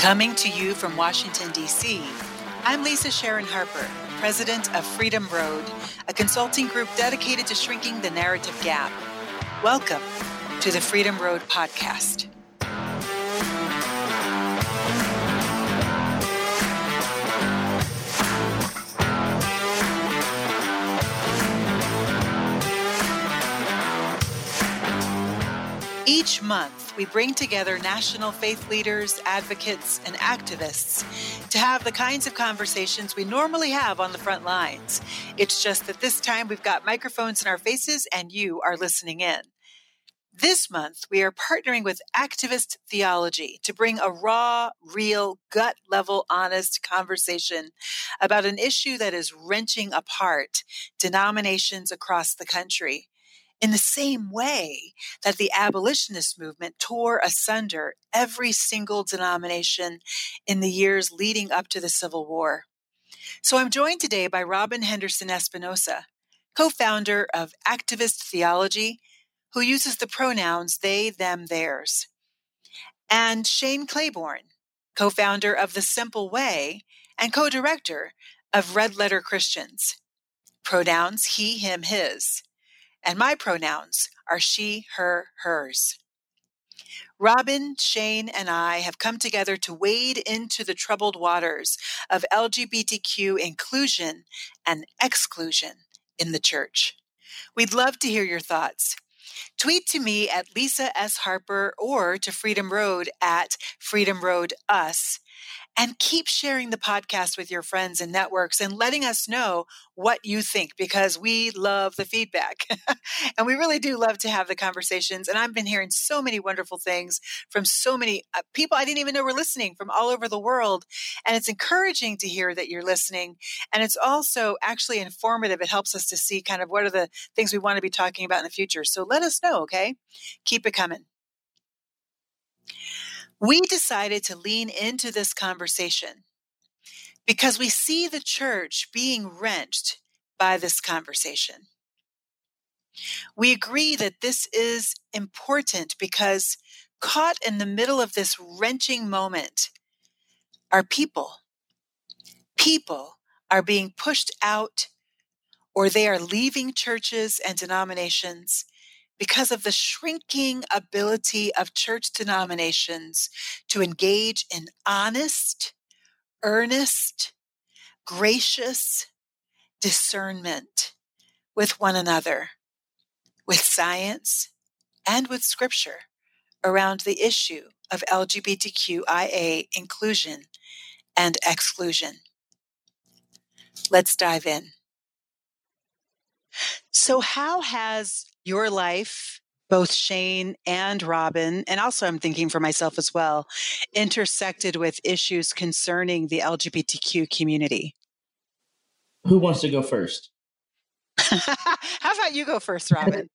Coming to you from Washington, D.C., I'm Lisa Sharon Harper, president of Freedom Road, a consulting group dedicated to shrinking the narrative gap. Welcome to the Freedom Road podcast. Each month, we bring together national faith leaders, advocates, and activists to have the kinds of conversations we normally have on the front lines. It's just that this time we've got microphones in our faces and you are listening in. This month, we are partnering with Activist Theology to bring a raw, real, gut level, honest conversation about an issue that is wrenching apart denominations across the country in the same way that the abolitionist movement tore asunder every single denomination in the years leading up to the Civil War. So I'm joined today by Robin Henderson Espinosa, co founder of Activist Theology, who uses the pronouns they, them, theirs, and Shane Claiborne, co founder of The Simple Way and co director of Red Letter Christians, pronouns he, him, his and my pronouns are she, her, hers. Robin, Shane, and I have come together to wade into the troubled waters of LGBTQ inclusion and exclusion in the church. We'd love to hear your thoughts. Tweet to me at Lisa S. Harper or to Freedom Road at Freedom Road Us and keep sharing the podcast with your friends and networks and letting us know what you think because we love the feedback. and we really do love to have the conversations. And I've been hearing so many wonderful things from so many uh, people I didn't even know were listening from all over the world. And it's encouraging to hear that you're listening. And it's also actually informative. It helps us to see kind of what are the things we want to be talking about in the future. So let us know, okay? Keep it coming we decided to lean into this conversation because we see the church being wrenched by this conversation. We agree that this is important because caught in the middle of this wrenching moment are people. People are being pushed out or they are leaving churches and denominations because of the shrinking ability of church denominations to engage in honest, earnest, gracious discernment with one another, with science, and with scripture around the issue of LGBTQIA inclusion and exclusion. Let's dive in. So, how has your life, both Shane and Robin, and also I'm thinking for myself as well, intersected with issues concerning the LGBTQ community? Who wants to go first? How about you go first, Robin?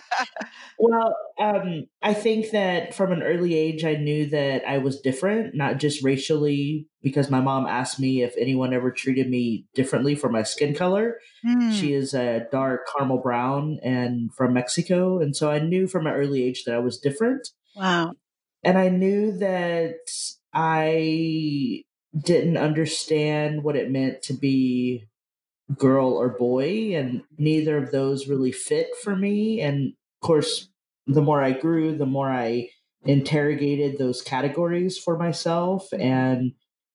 well, um, I think that from an early age, I knew that I was different, not just racially, because my mom asked me if anyone ever treated me differently for my skin color. Mm. She is a dark caramel brown and from Mexico. And so I knew from an early age that I was different. Wow. And I knew that I didn't understand what it meant to be girl or boy, and neither of those really fit for me. And of course, the more I grew, the more I interrogated those categories for myself and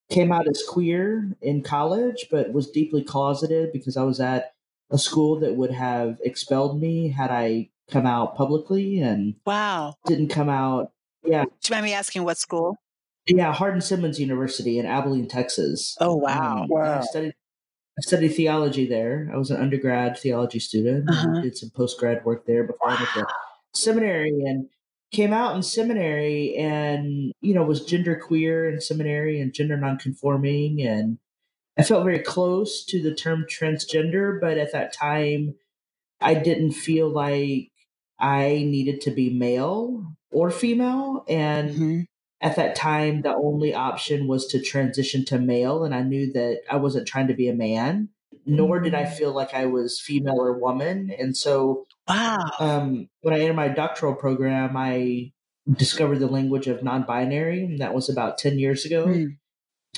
came out as queer in college, but was deeply closeted because I was at a school that would have expelled me had I come out publicly and wow. didn't come out. Yeah. Do you mind me asking what school? Yeah hardin simmons university in abilene texas. Oh wow. Um, wow I studied I studied theology there. I was an undergrad theology student. Uh-huh. Did some post grad work there before wow. I went to seminary and came out in seminary and you know was gender queer in seminary and gender nonconforming and I felt very close to the term transgender, but at that time I didn't feel like I needed to be male or female and mm-hmm at that time the only option was to transition to male and i knew that i wasn't trying to be a man nor did i mm. feel like i was female or woman and so wow um, when i entered my doctoral program i discovered the language of non-binary, and that was about ten years ago. Mm.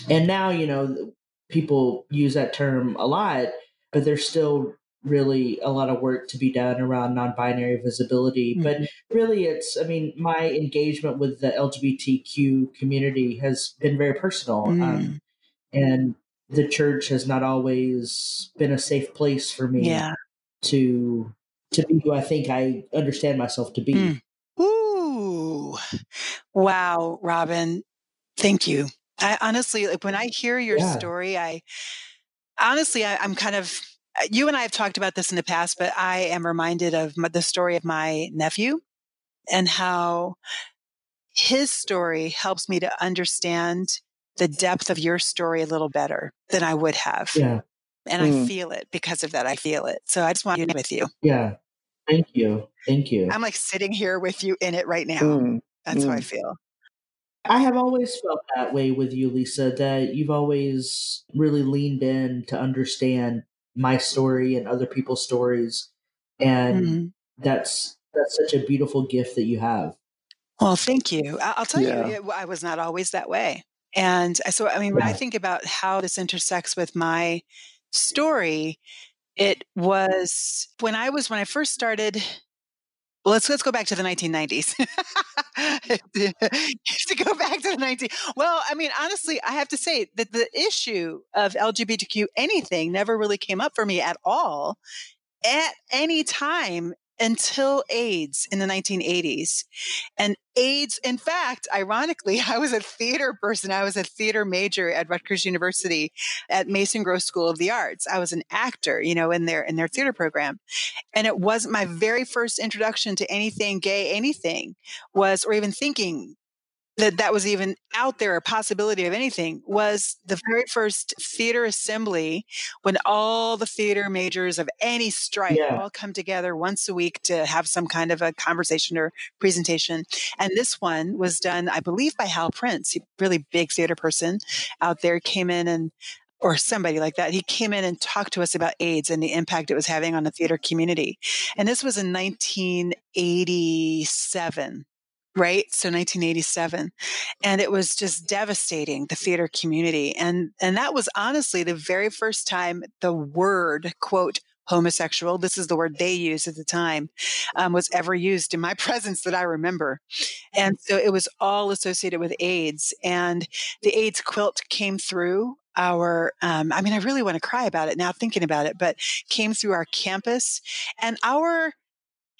And now, you know, people use that term a lot, but there's still really a lot of work to be done around non-binary visibility mm-hmm. but really it's i mean my engagement with the lgbtq community has been very personal mm. um, and the church has not always been a safe place for me yeah. to to be who i think i understand myself to be mm. ooh wow robin thank you i honestly like when i hear your yeah. story i honestly I, i'm kind of you and I have talked about this in the past, but I am reminded of the story of my nephew and how his story helps me to understand the depth of your story a little better than I would have. Yeah. And mm. I feel it because of that. I feel it. So I just want to be with you. Yeah. Thank you. Thank you. I'm like sitting here with you in it right now. Mm. That's mm. how I mm. feel. I have always felt that way with you, Lisa, that you've always really leaned in to understand my story and other people's stories. And mm-hmm. that's that's such a beautiful gift that you have. Well thank you. I'll tell yeah. you i was not always that way. And so i mean when i think about how this intersects with my story it was when i was when i first started well, let's let's go back to the 1990s. to go back to the 19. Well, I mean, honestly, I have to say that the issue of LGBTQ anything never really came up for me at all at any time until AIDS in the 1980s. And AIDS, in fact, ironically, I was a theater person. I was a theater major at Rutgers University at Mason Gross School of the Arts. I was an actor, you know, in their in their theater program. And it was my very first introduction to anything gay, anything was, or even thinking that that was even out there a possibility of anything was the very first theater assembly when all the theater majors of any stripe yeah. all come together once a week to have some kind of a conversation or presentation and this one was done i believe by hal prince a really big theater person out there came in and or somebody like that. He came in and talked to us about AIDS and the impact it was having on the theater community. And this was in 1987 right? So 1987 and it was just devastating the theater community and and that was honestly the very first time the word quote homosexual this is the word they used at the time um, was ever used in my presence that i remember and so it was all associated with aids and the aids quilt came through our um, i mean i really want to cry about it now thinking about it but came through our campus and our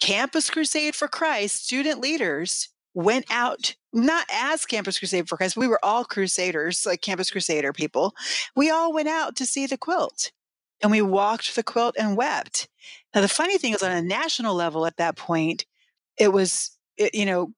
campus crusade for christ student leaders went out not as campus crusade for christ we were all crusaders like campus crusader people we all went out to see the quilt and we walked the quilt and wept now the funny thing is on a national level at that point it was it, you know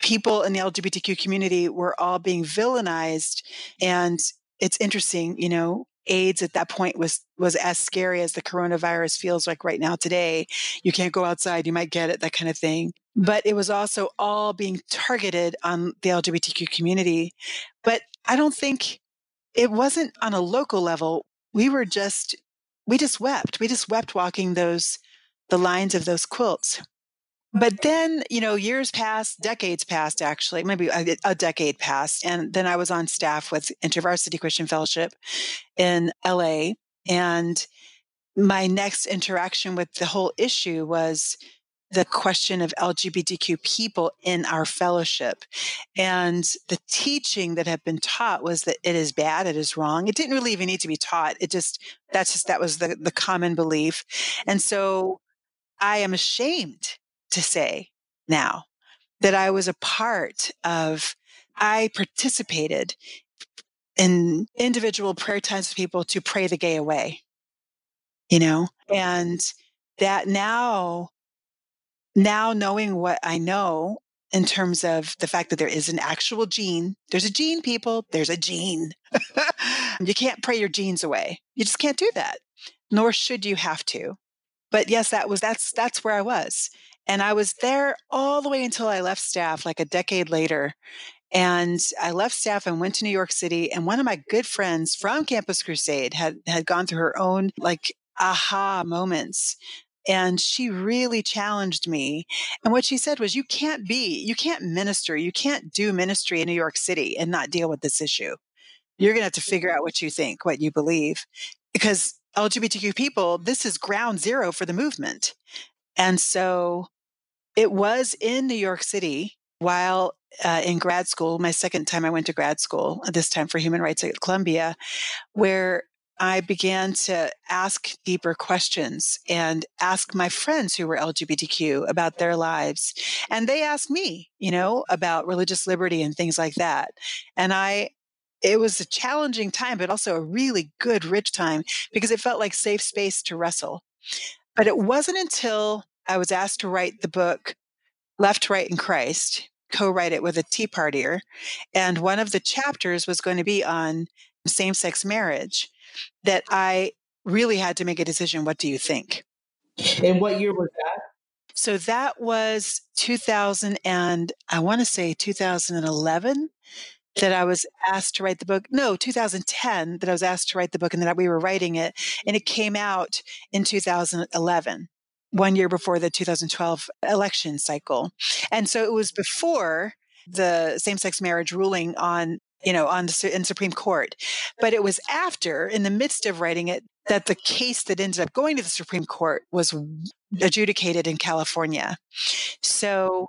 people in the lgbtq community were all being villainized and it's interesting you know AIDS at that point was was as scary as the coronavirus feels like right now today. You can't go outside, you might get it, that kind of thing. But it was also all being targeted on the LGBTQ community. But I don't think it wasn't on a local level. We were just we just wept. We just wept walking those the lines of those quilts. But then, you know, years passed, decades passed, actually, maybe a, a, decade passed. And then I was on staff with InterVarsity Christian Fellowship in LA. And my next interaction with the whole issue was the question of LGBTQ people in our fellowship. And the teaching that had been taught was that it is bad, it is wrong. It didn't really even need to be taught. It just, that's just, that was the, the common belief. And so I am ashamed to say now that I was a part of, I participated in individual prayer times with people to pray the gay away, you know, and that now, now knowing what I know in terms of the fact that there is an actual gene, there's a gene, people, there's a gene. you can't pray your genes away. You just can't do that, nor should you have to. But yes, that was, that's, that's where I was. And I was there all the way until I left staff, like a decade later. And I left staff and went to New York City. And one of my good friends from Campus Crusade had had gone through her own like aha moments and she really challenged me. And what she said was, you can't be, you can't minister, you can't do ministry in New York City and not deal with this issue. You're going to have to figure out what you think, what you believe, because LGBTQ people, this is ground zero for the movement. And so it was in New York City while uh, in grad school, my second time I went to grad school, this time for human rights at Columbia, where I began to ask deeper questions and ask my friends who were LGBTQ about their lives. And they asked me, you know, about religious liberty and things like that. And I, it was a challenging time, but also a really good, rich time because it felt like safe space to wrestle. But it wasn't until I was asked to write the book Left, Right, and Christ, co write it with a Tea Partier. And one of the chapters was going to be on same sex marriage that I really had to make a decision. What do you think? And what year was that? So that was 2000 and I want to say 2011 that I was asked to write the book. No, 2010 that I was asked to write the book and that we were writing it. And it came out in 2011, one year before the 2012 election cycle. And so it was before the same sex marriage ruling on you know, on the in Supreme Court. But it was after, in the midst of writing it, that the case that ended up going to the Supreme Court was adjudicated in California. So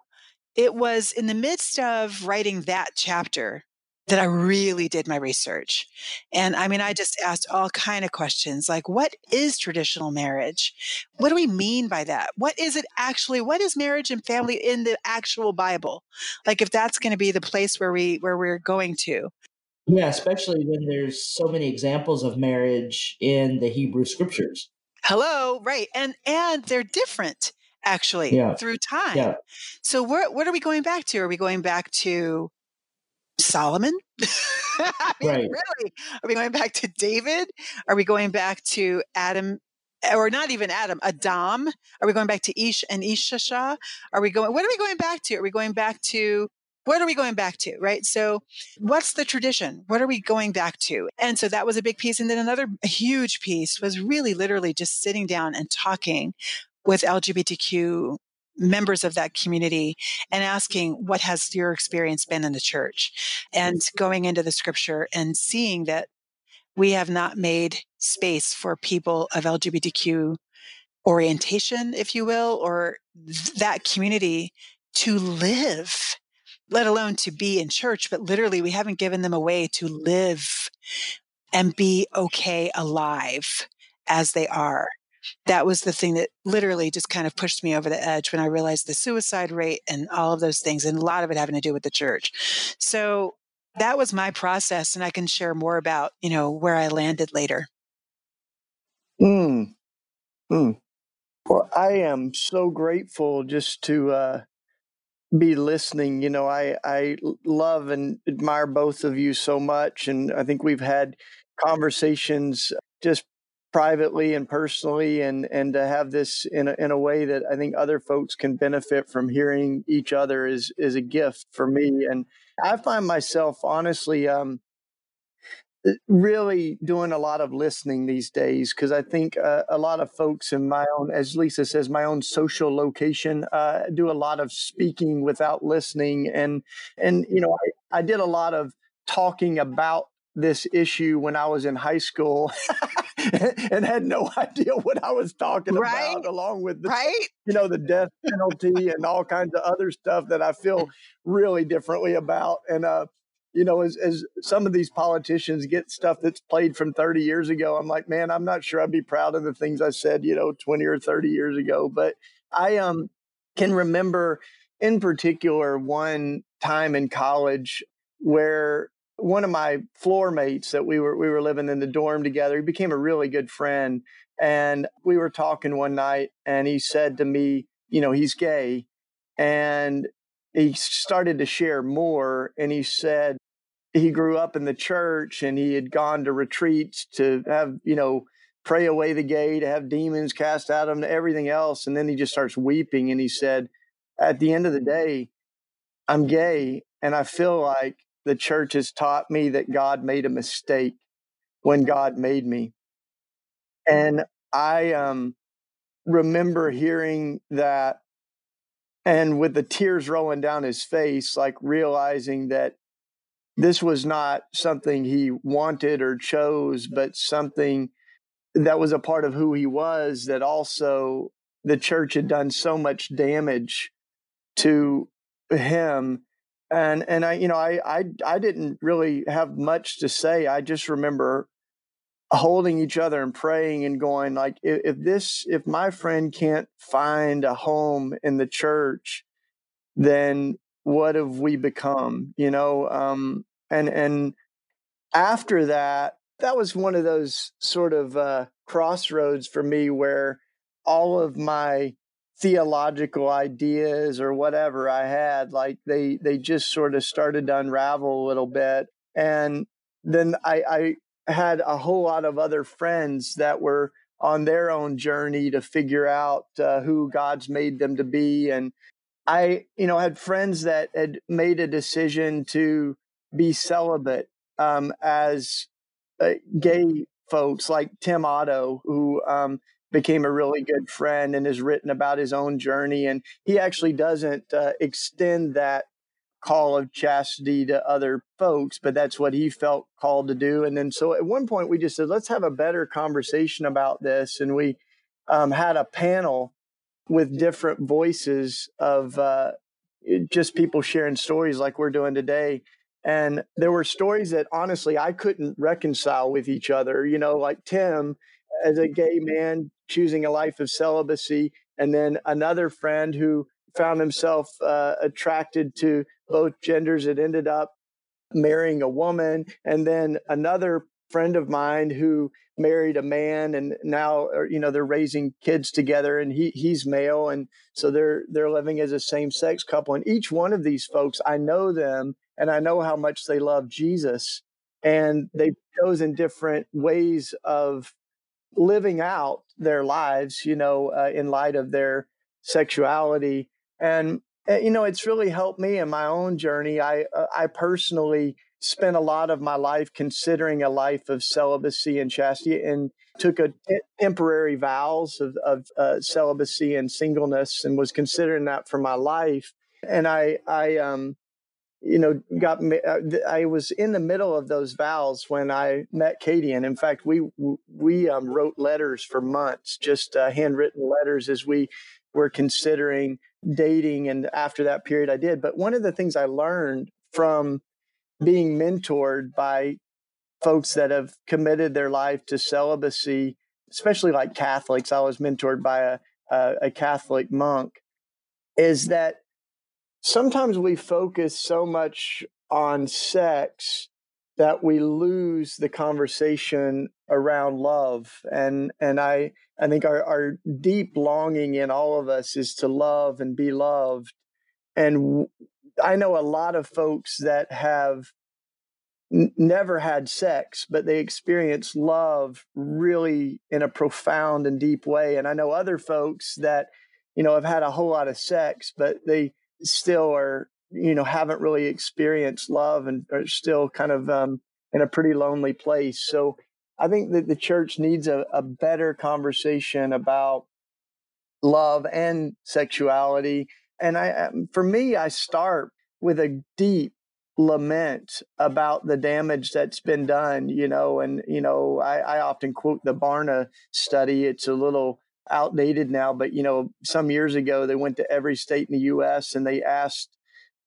it was in the midst of writing that chapter that I really did my research. And I mean, I mm-hmm. just asked all kind of questions like, what is traditional marriage? What do we mean by that? What is it actually? What is marriage and family in the actual Bible? Like if that's going to be the place where we, where we're going to. Yeah, especially when there's so many examples of marriage in the Hebrew scriptures. Hello, right. And, and they're different actually yeah. through time. Yeah. So what, what are we going back to? Are we going back to Solomon? I mean, right. really? Are we going back to David? Are we going back to Adam? Or not even Adam, Adam. Are we going back to Ish and Ishasha? Are we going, what are we going back to? Are we going back to, what are we going back to? Right. So what's the tradition? What are we going back to? And so that was a big piece. And then another huge piece was really literally just sitting down and talking with LGBTQ members of that community and asking, what has your experience been in the church? And going into the scripture and seeing that we have not made space for people of LGBTQ orientation, if you will, or th- that community to live, let alone to be in church, but literally we haven't given them a way to live and be okay alive as they are that was the thing that literally just kind of pushed me over the edge when I realized the suicide rate and all of those things, and a lot of it having to do with the church. So that was my process, and I can share more about you know where I landed later. Hmm. Hmm. Well, I am so grateful just to uh, be listening. You know, I I love and admire both of you so much, and I think we've had conversations just privately and personally and and to have this in a, in a way that I think other folks can benefit from hearing each other is is a gift for me. And I find myself honestly um, uh, really doing a lot of listening these days because I think uh, a lot of folks in my own, as Lisa says, my own social location uh, do a lot of speaking without listening, and and you know I, I did a lot of talking about this issue when I was in high school and had no idea what I was talking right? about, along with the, right? you know, the death penalty and all kinds of other stuff that I feel really differently about. And, uh, you know, as, as some of these politicians get stuff that's played from 30 years ago, I'm like, man, I'm not sure I'd be proud of the things I said, you know, 20 or 30 years ago. But I um, can remember in particular one time in college where one of my floor mates that we were we were living in the dorm together he became a really good friend and we were talking one night and he said to me you know he's gay and he started to share more and he said he grew up in the church and he had gone to retreats to have you know pray away the gay to have demons cast out of him everything else and then he just starts weeping and he said at the end of the day i'm gay and i feel like the church has taught me that God made a mistake when God made me. And I um remember hearing that and with the tears rolling down his face, like realizing that this was not something he wanted or chose, but something that was a part of who he was, that also the church had done so much damage to him. And and I, you know, I I I didn't really have much to say. I just remember holding each other and praying and going like if, if, this if my friend can't find a home in the church then what have we become you know um and and after that that was one of those sort of uh crossroads for me where all of my theological ideas or whatever i had like they they just sort of started to unravel a little bit and then I, I had a whole lot of other friends that were on their own journey to figure out uh, who God's made them to be. And I, you know, had friends that had made a decision to be celibate um, as uh, gay folks, like Tim Otto, who um, became a really good friend and has written about his own journey. And he actually doesn't uh, extend that call of chastity to other folks, but that's what he felt called to do. And then so at one point we just said, let's have a better conversation about this. And we um, had a panel with different voices of uh, just people sharing stories like we're doing today. And there were stories that honestly I couldn't reconcile with each other. You know, like Tim, as a gay man choosing a life of celibacy, and then another friend who found himself uh, attracted to both genders. It ended up marrying a woman, and then another friend of mine who married a man and now you know they're raising kids together and he he's male and so they're they're living as a same sex couple and each one of these folks I know them and I know how much they love Jesus and they've chosen different ways of living out their lives you know uh, in light of their sexuality. And eh, you know it's really helped me in my own journey. I uh, i personally spent a lot of my life considering a life of celibacy and chastity and took a t- temporary vows of, of uh, celibacy and singleness and was considering that for my life. And i i um you know got uh, i was in the middle of those vows when i met katie and in fact we we um, wrote letters for months just uh, handwritten letters as we were considering dating and after that period I did. But one of the things I learned from being mentored by folks that have committed their life to celibacy, especially like Catholics, I was mentored by a, a, a Catholic monk, is that sometimes we focus so much on sex that we lose the conversation around love and and i i think our, our deep longing in all of us is to love and be loved and i know a lot of folks that have n- never had sex but they experience love really in a profound and deep way and i know other folks that you know have had a whole lot of sex but they still are you know haven't really experienced love and are still kind of um, in a pretty lonely place. So I think that the church needs a, a better conversation about love and sexuality. And I, um, for me, I start with a deep lament about the damage that's been done, you know, and, you know, I, I often quote the Barna study. It's a little outdated now, but, you know, some years ago, they went to every state in the U.S. and they asked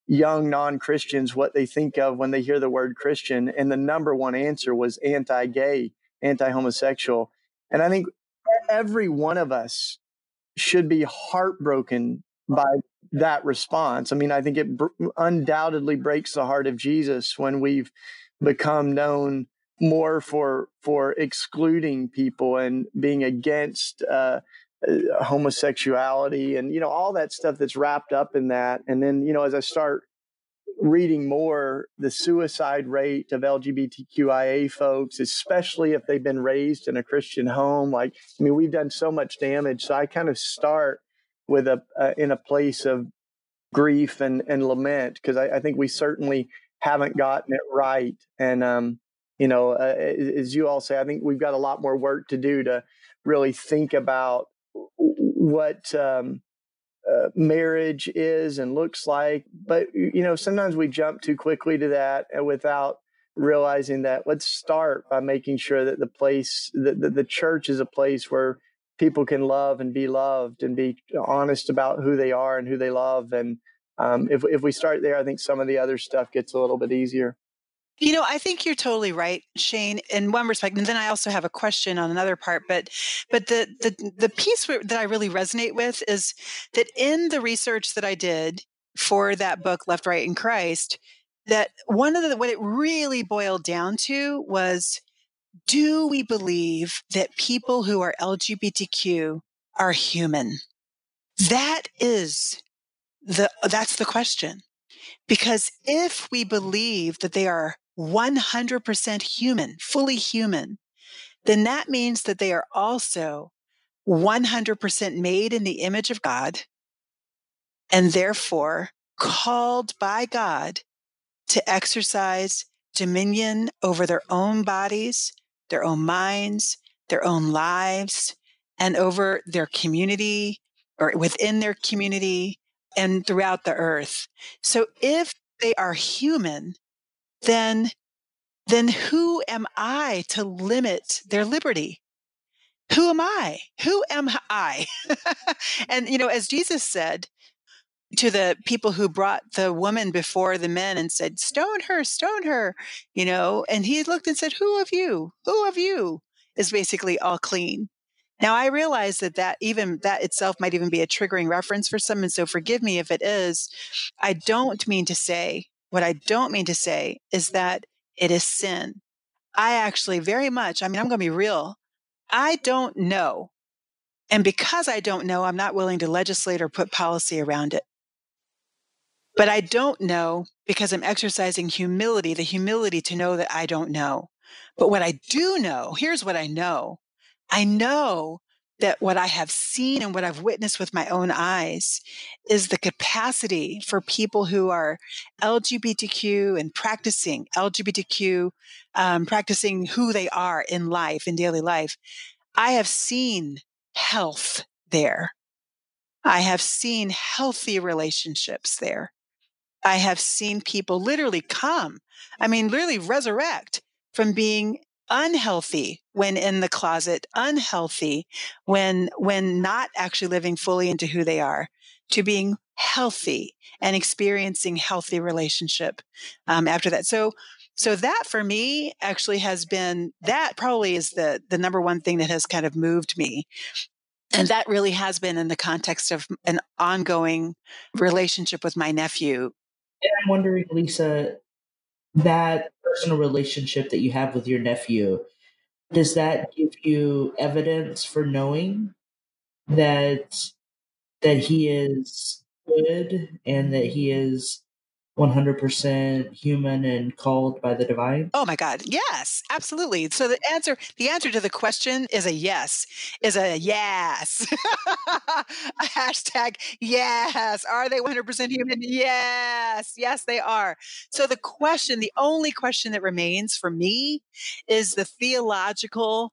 young non-Christians what they think of when they hear the word Christian, and the number one answer was anti-gay, anti-homosexual. And I think every one of us should be heartbroken by that response. I mean, I think it br- undoubtedly breaks the heart of Jesus when we've become known more for for excluding people and being against uh, uh, homosexuality and you know all that stuff that's wrapped up in that. And then you know as i start reading more the suicide rate of lgbtqia folks especially if they've been raised in a christian home like i mean we've done so much damage. So i kind of start with a uh, in a place of grief and and lament because I, I, think we certainly haven't gotten it right. And um you know uh, as you all say i think we've got a lot more work to do to really think about what um, uh, marriage is and looks like. But you know, sometimes we jump too quickly to that, and without realizing that, let's start by making sure that the place, that the, the church, is a place where people can love and be loved and be honest about who they are and who they love. And um, if if we start there, I think some of the other stuff gets a little bit easier. You know, I think you're totally right, Shane, in one respect. And then I also have a question on another part. But but the the the piece that I really resonate with is that in the research that I did for that book, Left, Right, and Christ, that one of the what it really boiled down to was do we believe that people who are LGBTQ are human? That is the that's the question. Because if we believe that they are 100% human, fully human, then that means that they are also 100% made in the image of God and therefore called by God to exercise dominion over their own bodies, their own minds, their own lives, and over their community or within their community and throughout the earth. So if they are human, then then who am I to limit their liberty? Who am I? Who am I? and you know, as Jesus said to the people who brought the woman before the men and said, "Stone her, stone her," you know, and he looked and said, "Who of you? Who of you is basically all clean?" Now I realize that that even that itself might even be a triggering reference for some, and so forgive me if it is. I don't mean to say what I don't mean to say is that it is sin. I actually very much, I mean, I'm going to be real. I don't know. And because I don't know, I'm not willing to legislate or put policy around it. But I don't know because I'm exercising humility, the humility to know that I don't know. But what I do know, here's what I know I know that what I have seen and what I've witnessed with my own eyes is the capacity for people who are LGBTQ and practicing LGBTQ, um, practicing who they are in life, in daily life. I have seen health there. I have seen healthy relationships there. I have seen people literally come, I mean, literally resurrect from being unhealthy when in the closet, unhealthy when when not actually living fully into who they are, to being healthy and experiencing healthy relationship um, after that. So so that for me actually has been that probably is the the number one thing that has kind of moved me and that really has been in the context of an ongoing relationship with my nephew. And I'm wondering, Lisa, that personal relationship that you have with your nephew, does that give you evidence for knowing that that he is good and that he is 100% human and called by the divine? Oh my God. Yes, absolutely. So the answer, the answer to the question is a yes, is a yes. a hashtag yes. Are they 100% human? Yes. Yes, they are. So the question, the only question that remains for me is the theological,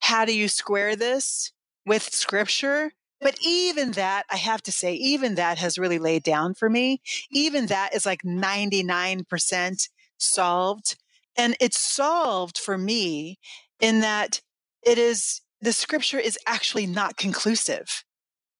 how do you square this with scripture? But even that, I have to say, even that has really laid down for me. Even that is like 99% solved. And it's solved for me in that it is, the scripture is actually not conclusive.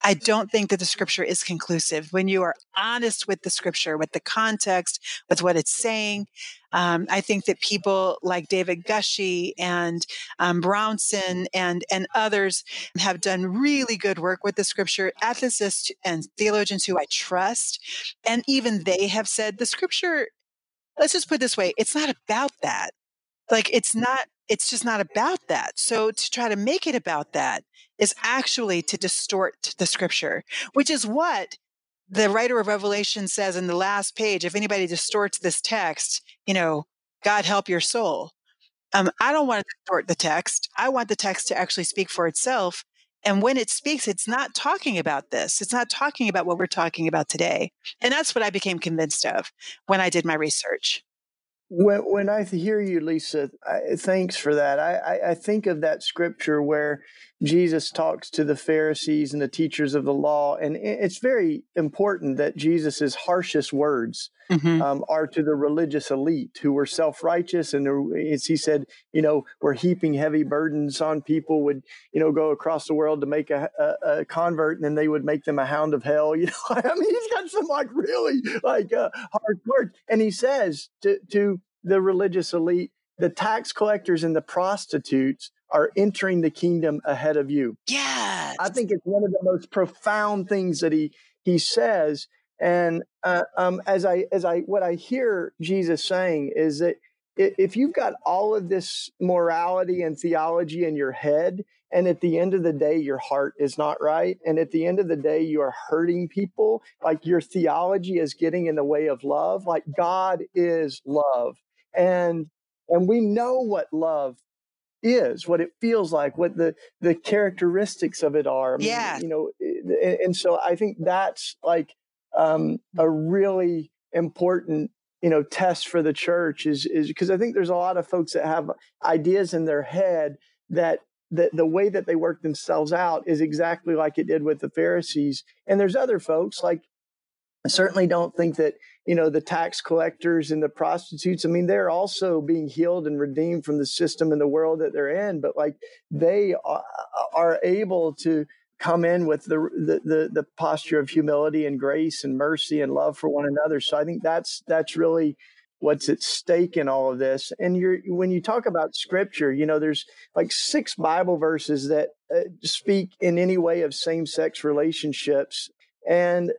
I don't think that the scripture is conclusive. When you are honest with the scripture, with the context, with what it's saying, um, I think that people like David Gushee and um, Brownson and and others have done really good work with the scripture. Ethicists and theologians who I trust, and even they have said the scripture. Let's just put it this way: it's not about that. Like it's not it's just not about that. So to try to make it about that is actually to distort the scripture, which is what the writer of Revelation says in the last page. If anybody distorts this text, you know, God help your soul. Um, I don't want to distort the text. I want the text to actually speak for itself. And when it speaks, it's not talking about this. It's not talking about what we're talking about today. And that's what I became convinced of when I did my research. When, when I hear you, Lisa, I, thanks for that. I, I, I, think of that scripture where Jesus talks to the Pharisees and the teachers of the law, and it's very important that Jesus's harshest words mm-hmm. um, are to the religious elite who were self righteous, and as he said, you know, were heaping heavy burdens on people. Would you know go across the world to make a, a, a convert, and then they would make them a hound of hell. You know, I mean, he's got some like really like uh, hard words, and he says to to the religious elite, the tax collectors and the prostitutes are entering the kingdom ahead of you. Yeah. I think it's one of the most profound things that he he says. And uh, um, as I as I what I hear Jesus saying is that if you've got all of this morality and theology in your head, and at the end of the day, your heart is not right, and at the end of the day, you are hurting people, like your theology is getting in the way of love, like God is love. And and we know what love is, what it feels like, what the the characteristics of it are. I mean, yeah, you know, and, and, so I think that's like um, a really important you know test for the church is is because I think there's a lot of folks that have ideas in their head that the, the way that they work themselves out is exactly like it did with the Pharisees. And there's other folks like I certainly don't think that you know the tax collectors and the prostitutes i mean they're also being healed and redeemed from the system and the world that they're in but like they are able to come in with the, the the the, posture of humility and grace and mercy and love for one another. So i think that's that's really what's at stake in all of this. And you're when you talk about scripture you know there's like six bible verses that uh, speak in any way of same-sex relationships. And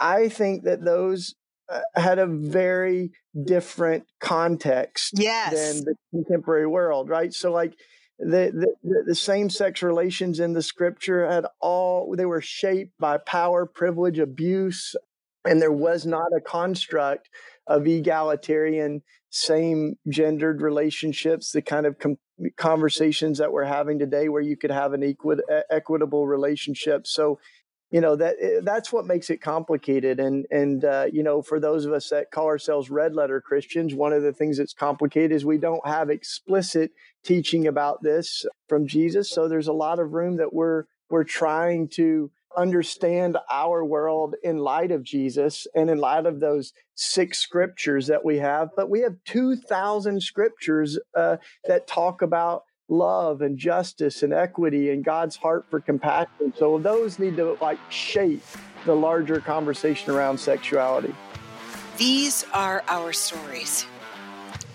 i think that those uh, had a very different context yes. than the contemporary world, right? So, like the, the, the same sex relations in the scripture had all they were shaped by power, privilege, abuse, and there was not a construct of egalitarian, same gendered relationships, the kind of com- conversations that we're having today, where you could have an equi- equitable relationship. So you know that eh, that's what makes it complicated and and uh, you know for those of us that call ourselves red letter christians one of the things that's complicated is we don't have explicit teaching about this from jesus so there's a lot of room that we're we're trying to understand our world in light of jesus and in light of those six scriptures that we have but we have 2000 scriptures uh, that talk about love and justice and equity and God's heart for compassion. So those need to like shape the larger conversation around sexuality. These are our stories.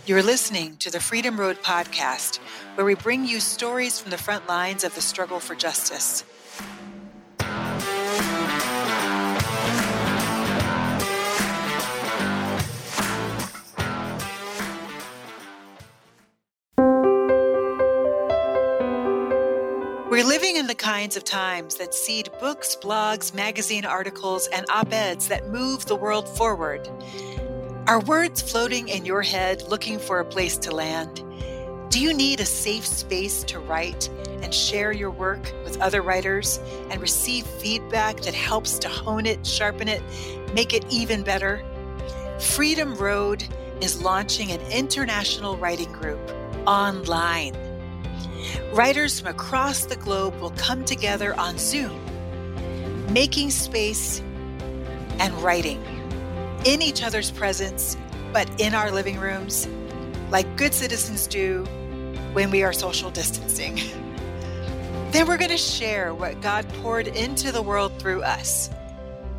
You're listening to the Freedom Road podcast, where we bring you stories from the front lines of the struggle for justice. Kinds of times that seed books, blogs, magazine articles, and op eds that move the world forward. Are words floating in your head looking for a place to land? Do you need a safe space to write and share your work with other writers and receive feedback that helps to hone it, sharpen it, make it even better? Freedom Road is launching an international writing group online. Writers from across the globe will come together on Zoom, making space and writing in each other's presence, but in our living rooms, like good citizens do when we are social distancing. then we're going to share what God poured into the world through us.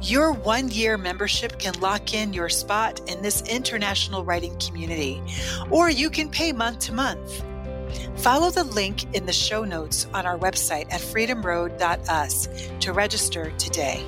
Your one year membership can lock in your spot in this international writing community, or you can pay month to month. Follow the link in the show notes on our website at freedomroad.us to register today.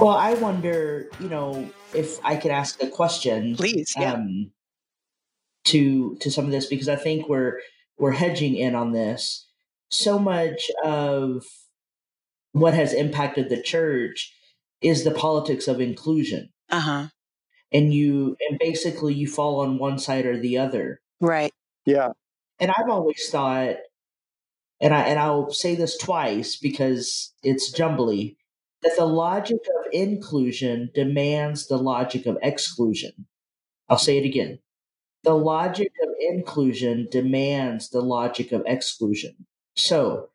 Well, I wonder, you know, if I could ask a question, please, yeah. Um, to to some of this because I think we're we're hedging in on this so much of what has impacted the church is the politics of inclusion. Uh-huh. And you and basically you fall on one side or the other. Right. Yeah. And I've always thought and I and I'll say this twice because it's jumbly. that the logic of inclusion demands the logic of exclusion. I'll say it again. The logic of inclusion demands the logic of exclusion. So,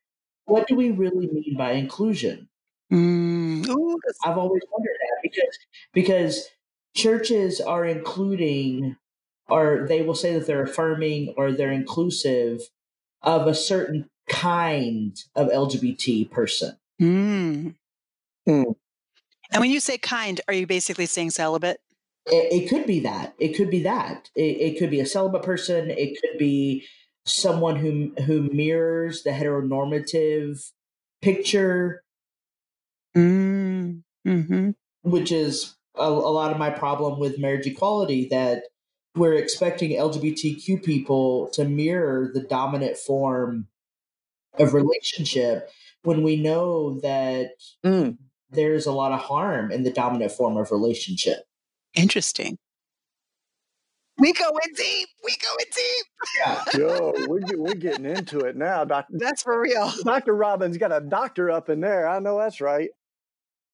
what do we really mean by inclusion? Mm. Ooh, I've always wondered that because because churches are including or they will say that they're affirming or they're inclusive of a certain kind of LGBT person. Mm. Mm. And when you say kind, are you basically saying celibate? It, it could be that. It could be that. It, it, could be a celibate person. It could be someone who who mirrors the heteronormative picture. Mm. Mm-hmm. Which is a, a lot of my problem with marriage equality that we're expecting LGBTQ people to mirror the dominant form of relationship when we know that mm. there's a lot of harm in the dominant form of relationship. Interesting. We going deep. We going deep. Yeah. Yo, we're, we're getting into it now, Doctor. That's for real. Dr. Robin's got a doctor up in there. I know that's right.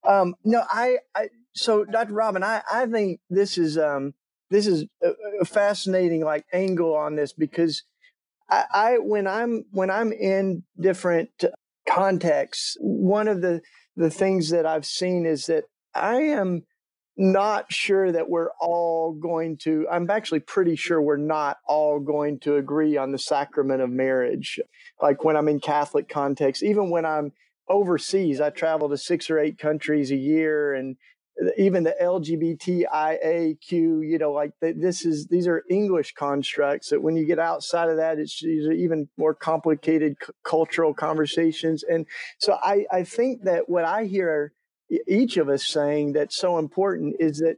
Um, no, I, I, so Dr. Robin, I, I think this is, um, this is a, a fascinating like angle on this because I, I when I'm when I'm in different contexts, one of the the things that I've seen is that I am not sure that we're all going to i'm actually pretty sure we're not all going to agree on the sacrament of marriage like when i'm in catholic context even when i'm overseas i travel to six or eight countries a year and even the LGBTIAQ, you know, like this is these are English constructs that when you get outside of that, it's these are even more complicated c- cultural conversations. And so I, I think that what I hear each of us saying that's so important is that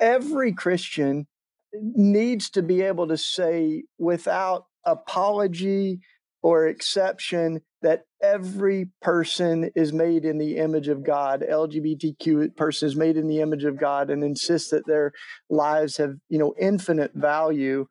every Christian needs to be able to say without apology or exception that every person is made in the image of God. LGBTQ person is made in the image of God and insists that their lives have, you know, infinite value.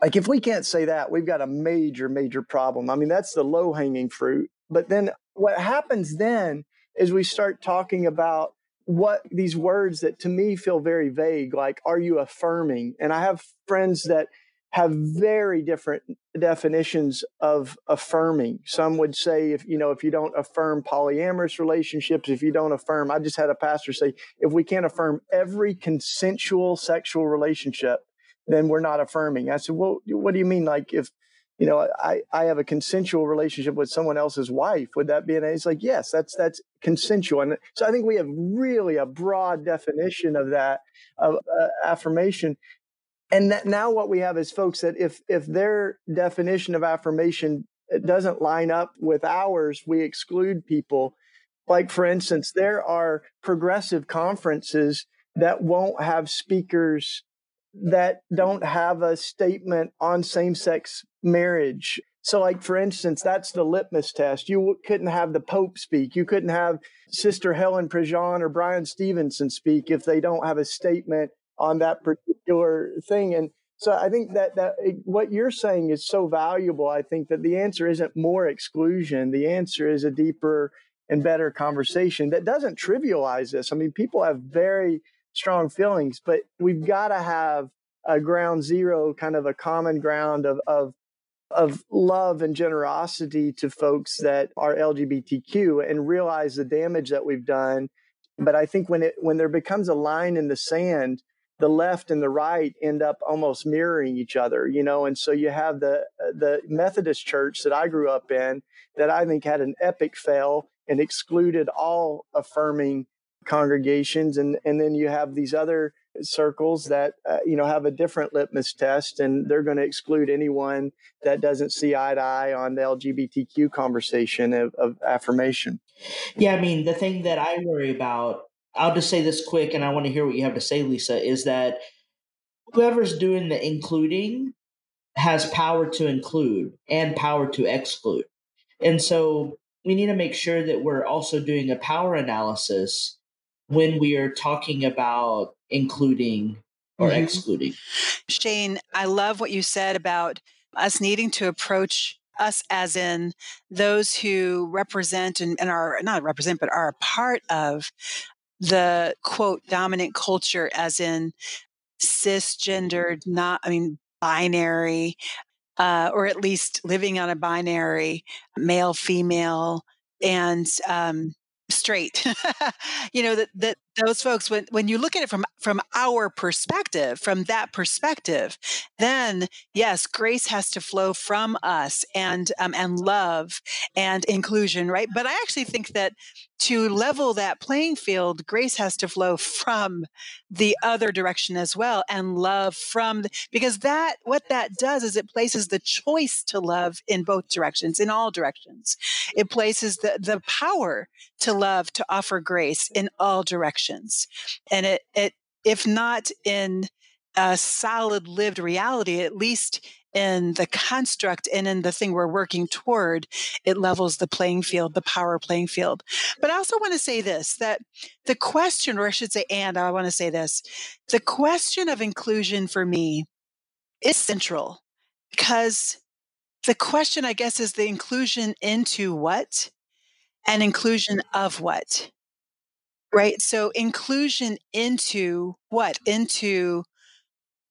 Like if we can't say that, we've got a major, major problem. I mean, that's the low hanging fruit. But then what happens then is we start talking about what these words that to me feel very vague, like, are you affirming? And I have friends that have very different definitions of affirming. Some would say if you know if you don't affirm polyamorous relationships, if you don't affirm, I just had a pastor say if we can't affirm every consensual sexual relationship, then we're not affirming. I said, well, what do you mean? Like if you know I I have a consensual relationship with someone else's wife, would that be an? It's like yes, that's that's consensual, and so I think we have really a broad definition of that of uh, affirmation. And that now what we have is folks that if if their definition of affirmation doesn't line up with ours we exclude people. Like for instance there are progressive conferences that won't have speakers that don't have a statement on same-sex marriage so like for instance that's the litmus test you couldn't have the pope speak you couldn't have sister helen prejean or Bryan stevenson speak if they don't have a statement on that particular thing. And so I think that that what you're saying is so valuable. I think that the answer isn't more exclusion. The answer is a deeper and better conversation that doesn't trivialize this. I mean, people have very strong feelings, but we've got to have a ground zero, kind of a common ground of of of love and generosity to folks that are LGBTQ and realize the damage that we've done. But I think when it when there becomes a line in the sand the left and the right end up almost mirroring each other, you know. And so you have the the Methodist Church that I grew up in that I think had an epic fail and excluded all affirming congregations, and and then you have these other circles that uh, you know have a different litmus test, and they're going to exclude anyone that doesn't see eye to eye on the LGBTQ conversation of, of affirmation. Yeah, I mean the thing that I worry about I'll just say this quick, and I want to hear what you have to say, Lisa, is that whoever's doing the including has power to include and power to exclude. And so we need to make sure that we're also doing a power analysis when we are talking about including or mm-hmm. excluding. Shane, I love what you said about us needing to approach us as in those who represent and, and are not represent, but are a part of the quote dominant culture, as in cisgendered, not, I mean, binary, uh, or at least living on a binary male, female, and um, straight. you know that that those folks when when you look at it from from our perspective from that perspective then yes grace has to flow from us and um, and love and inclusion right? But i actually think that to level that playing field grace has to flow from the other direction as well and love from because that what that does is it places the choice to love in both directions in all directions. It places the the power to love to offer grace in all directions and it, it if not in a solid lived reality, at least in the construct and in the thing we're working toward, it levels the playing field, the power playing field. But I also want to say this that the question, or I should say, and I want to say this the question of inclusion for me is central because the question, I guess, is the inclusion into what and inclusion of what. Right. So inclusion into what? Into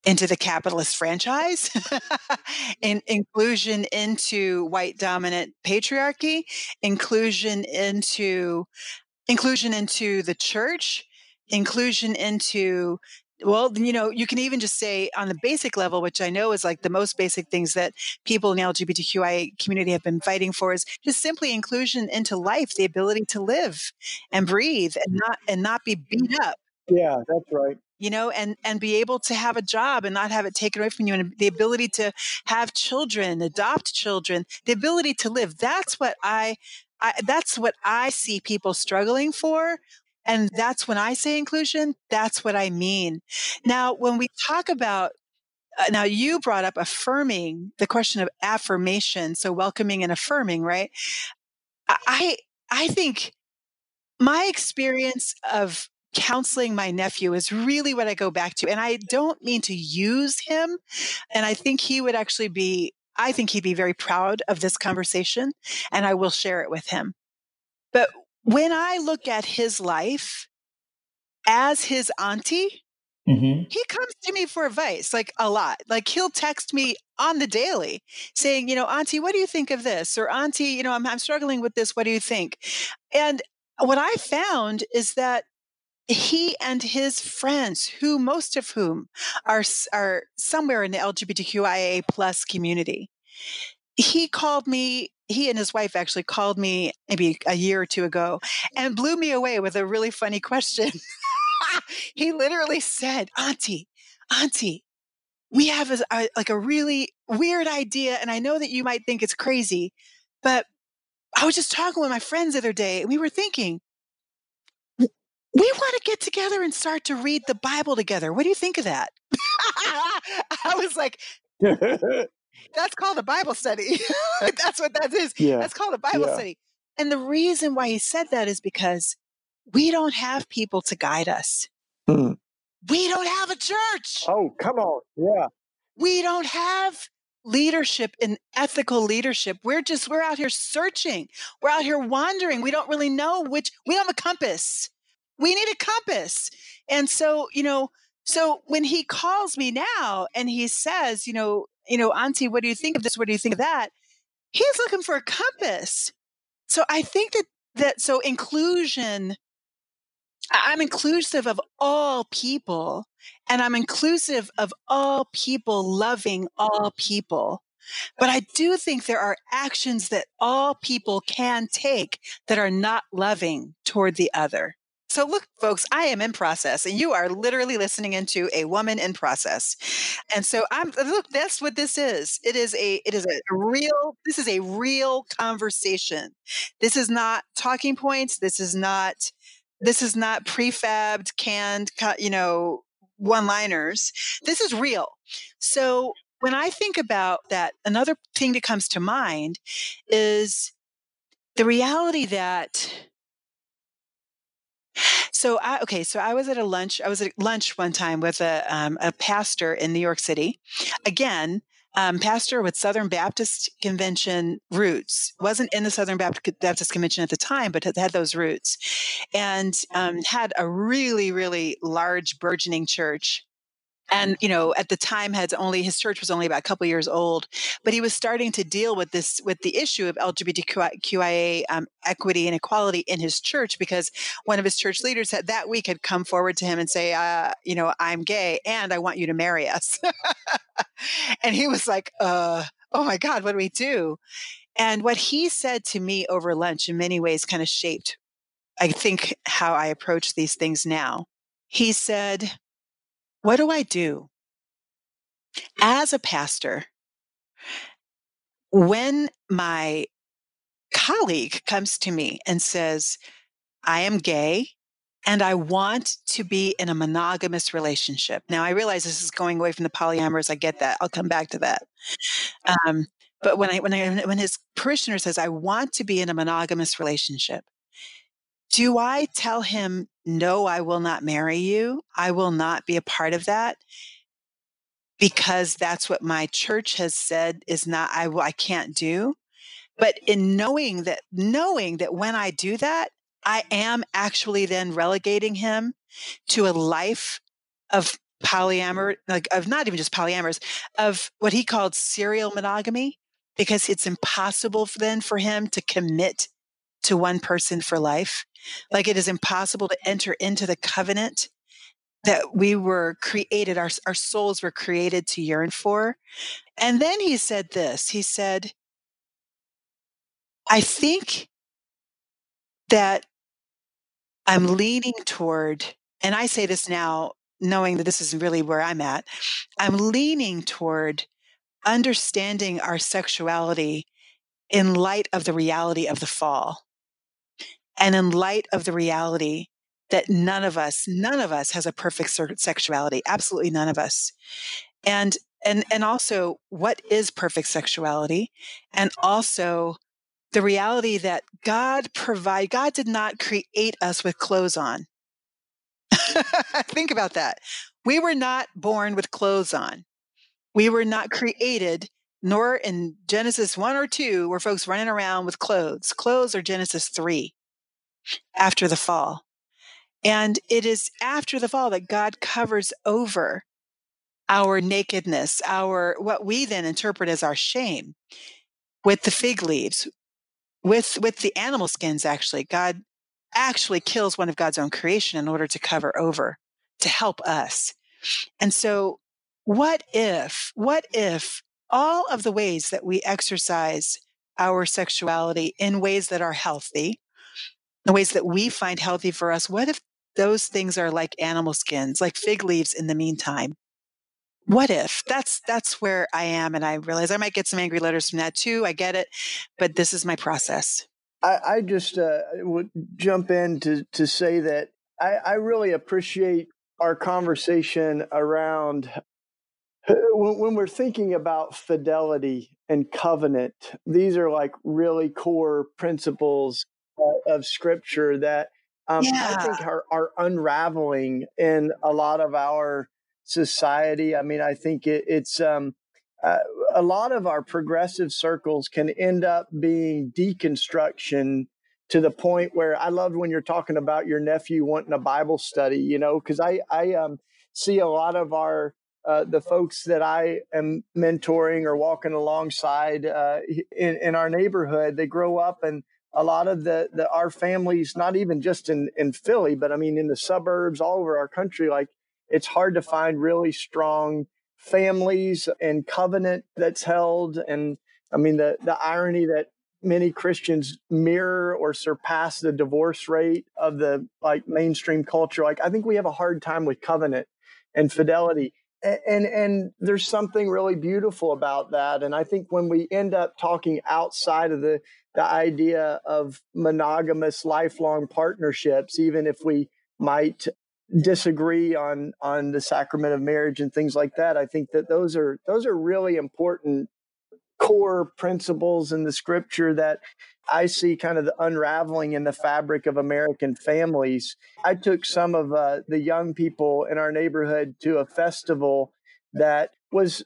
into the capitalist franchise, mm-hmm. in, inclusion into white dominant patriarchy, inclusion into inclusion into the church, mm-hmm. inclusion into well, you know, you can even just say on the basic level, which I know is like the most basic things that people in the LGBTQI community have been fighting for is just simply inclusion into life, the ability to live and breathe and not and not be beat up. Yeah, that's right. You know, and and be able to have a job and not have it taken away from you, and the ability to have children, adopt children, the ability to live. That's what I I, that's what I see people struggling for and that's when I say inclusion, that's what I mean. Now, when we talk about uh, now you brought up affirming the question of affirmation, so welcoming and affirming, right? I I think my experience of counseling my nephew is really what I go back to. And I don't mean to use him. And I think he would actually be, I think he'd be very proud of this conversation and I will share it with him. But when I look at his life as his auntie, mm-hmm. he comes to me for advice like a lot. Like he'll text me on the daily saying, you know, auntie, what do you think of this? Or auntie, you know, I'm, I'm struggling with this. What do you think? And what I found is that he and his friends, who most of whom are are somewhere in the LGBTQIA plus community, he called me he and his wife actually called me maybe a year or two ago and blew me away with a really funny question. he literally said, Auntie, Auntie, we have a, a, like a really weird idea. And I know that you might think it's crazy, but I was just talking with my friends the other day and we were thinking, we want to get together and start to read the Bible together. What do you think of that? I was like, that's called a Bible study. that's what that is. Yeah. That's called a Bible yeah. study. And the reason why he said that is because we don't have people to guide us. Mm. We don't have a church. Oh, come on. Yeah. We don't have leadership and ethical leadership. We're just, we're out here searching. We're out here wandering. We don't really know which, we don't have a compass. We need a compass. And so, you know, so when he calls me now and he says, you know, you know, Auntie, what do you think of this? What do you think of that? He's looking for a compass. So I think that that so inclusion I'm inclusive of all people and I'm inclusive of all people loving all people. But I do think there are actions that all people can take that are not loving toward the other. So, look, folks, I am in process, and you are literally listening into a woman in process. And so, I'm uh, look. That's what this is. It is a. It is a real. This is a real conversation. This is not talking points. This is not. This is not prefabbed, canned. You know, one-liners. This is real. So, when I think about that, another thing that comes to mind is the reality that so I okay, so I was at a lunch. I was at lunch one time with a um, a pastor in New York City. Again, um, pastor with Southern Baptist Convention roots. wasn't in the Southern Baptist Convention at the time, but had those roots, and um, had a really, really large, burgeoning church and you know at the time had only his church was only about a couple years old but he was starting to deal with this with the issue of lgbtqia um, equity and equality in his church because one of his church leaders had that week had come forward to him and say uh, you know i'm gay and i want you to marry us. And he was like uh, oh my god what do we do? And what he said to me over lunch in many ways kind of shaped i think how i approach these things now. He said what do I do? As a pastor, when my colleague comes to me and says, I am gay and I want to be in a monogamous relationship. Now, I realize this is going away from the polyamorous. I get that. I'll come back to that. Um, but when I when I when his parishioner says, "I want to be in a monogamous relationship," do I tell him, no, I will not marry you? I will not be a part of that because that's what my church has said is not, I, I can't do. But in knowing that, knowing that when I do that, I am actually then relegating him to a life of polyamor, like of not even just polyamorous, of what he called serial monogamy, because it's impossible then for him to commit to one person for life. Like it is impossible to enter into the covenant that we were created, our, our souls were created to yearn for. And then he said this he said, I think that I'm leaning toward, and I say this now knowing that this is really where I'm at, I'm leaning toward understanding our sexuality in light of the reality of the fall. And in light of the reality that none of us, none of us has a perfect sexuality, absolutely none of us. And and and also what is perfect sexuality? And also the reality that God provide God did not create us with clothes on. Think about that. We were not born with clothes on. We were not created nor in Genesis 1 or 2 were folks running around with clothes. Clothes are Genesis 3 after the fall. And it is after the fall that God covers over our nakedness, our what we then interpret as our shame with the fig leaves, with with the animal skins actually. God actually kills one of God's own creation in order to cover over, to help us. And so what if, what if all of the ways that we exercise our sexuality in ways that are healthy, the ways that we find healthy for us, what if those things are like animal skins, like fig leaves in the meantime? What if that's that's where I am, and I realize I might get some angry letters from that too. I get it, but this is my process. I, I just uh, would jump in to to say that I, I really appreciate our conversation around when, when we're thinking about fidelity and covenant. These are like really core principles of scripture that um, yeah. I think are, are unraveling in a lot of our society. I mean, I think it, it's um, uh, a lot of our progressive circles can end up being deconstruction to the point where I loved when you're talking about your nephew wanting a Bible study, you know, because I I um, see a lot of our uh, the folks that I am mentoring or walking alongside uh, in, in our neighborhood, they grow up and a lot of the, the our families, not even just in, in Philly, but I mean in the suburbs all over our country, like it's hard to find really strong families and covenant that's held. And I mean the the irony that many Christians mirror or surpass the divorce rate of the like mainstream culture. Like I think we have a hard time with covenant and fidelity and and there's something really beautiful about that and i think when we end up talking outside of the the idea of monogamous lifelong partnerships even if we might disagree on on the sacrament of marriage and things like that i think that those are those are really important core principles in the scripture that I see kind of the unraveling in the fabric of American families. I took some of uh, the young people in our neighborhood to a festival that was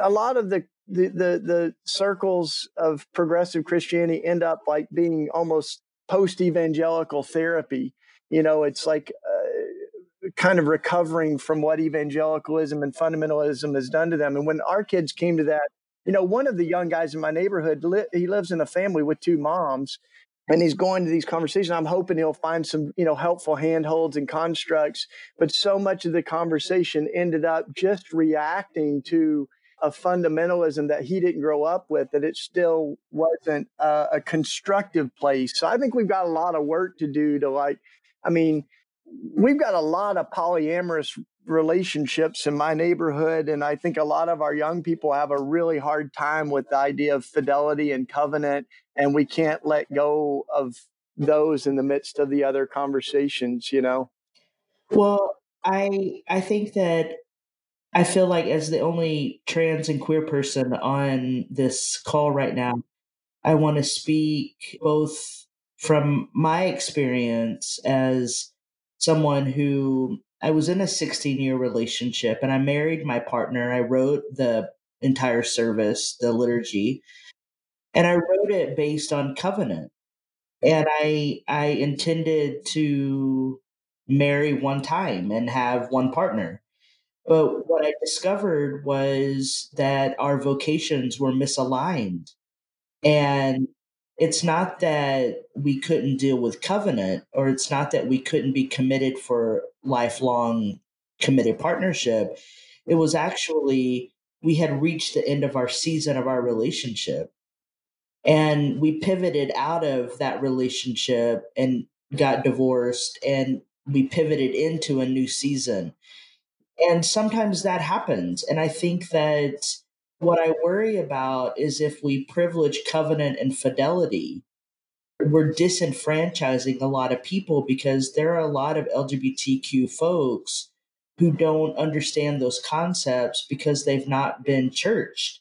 a lot of the the, the the circles of progressive Christianity end up like being almost post evangelical therapy. You know, it's like uh, kind of recovering from what evangelicalism and fundamentalism has done to them. And when our kids came to that, you know, one of the young guys in my neighborhood, li- he lives in a family with two moms, and he's going to these conversations. I'm hoping he'll find some, you know, helpful handholds and constructs. But so much of the conversation ended up just reacting to a fundamentalism that he didn't grow up with, that it still wasn't a, a constructive place. So I think we've got a lot of work to do to like, I mean, we've got a lot of polyamorous relationships in my neighborhood and i think a lot of our young people have a really hard time with the idea of fidelity and covenant and we can't let go of those in the midst of the other conversations you know well i i think that I feel like as the only trans and queer person on this call right now, I want to speak both from my experience as someone who I was in a 16 year relationship and I married my partner. I wrote the entire service, the liturgy, and I wrote it based on covenant. And I I intended to marry one time and have one partner. But what I discovered was that our vocations were misaligned. And it's not that we couldn't deal with covenant, or it's not that we couldn't be committed for lifelong committed partnership. It was actually we had reached the end of our season of our relationship. And we pivoted out of that relationship and got divorced, and we pivoted into a new season. And sometimes that happens. And I think that what I worry about is if we privilege covenant and fidelity, we're disenfranchising a lot of people because there are a lot of LGBTQ folks who don't understand those concepts because they've not been churched.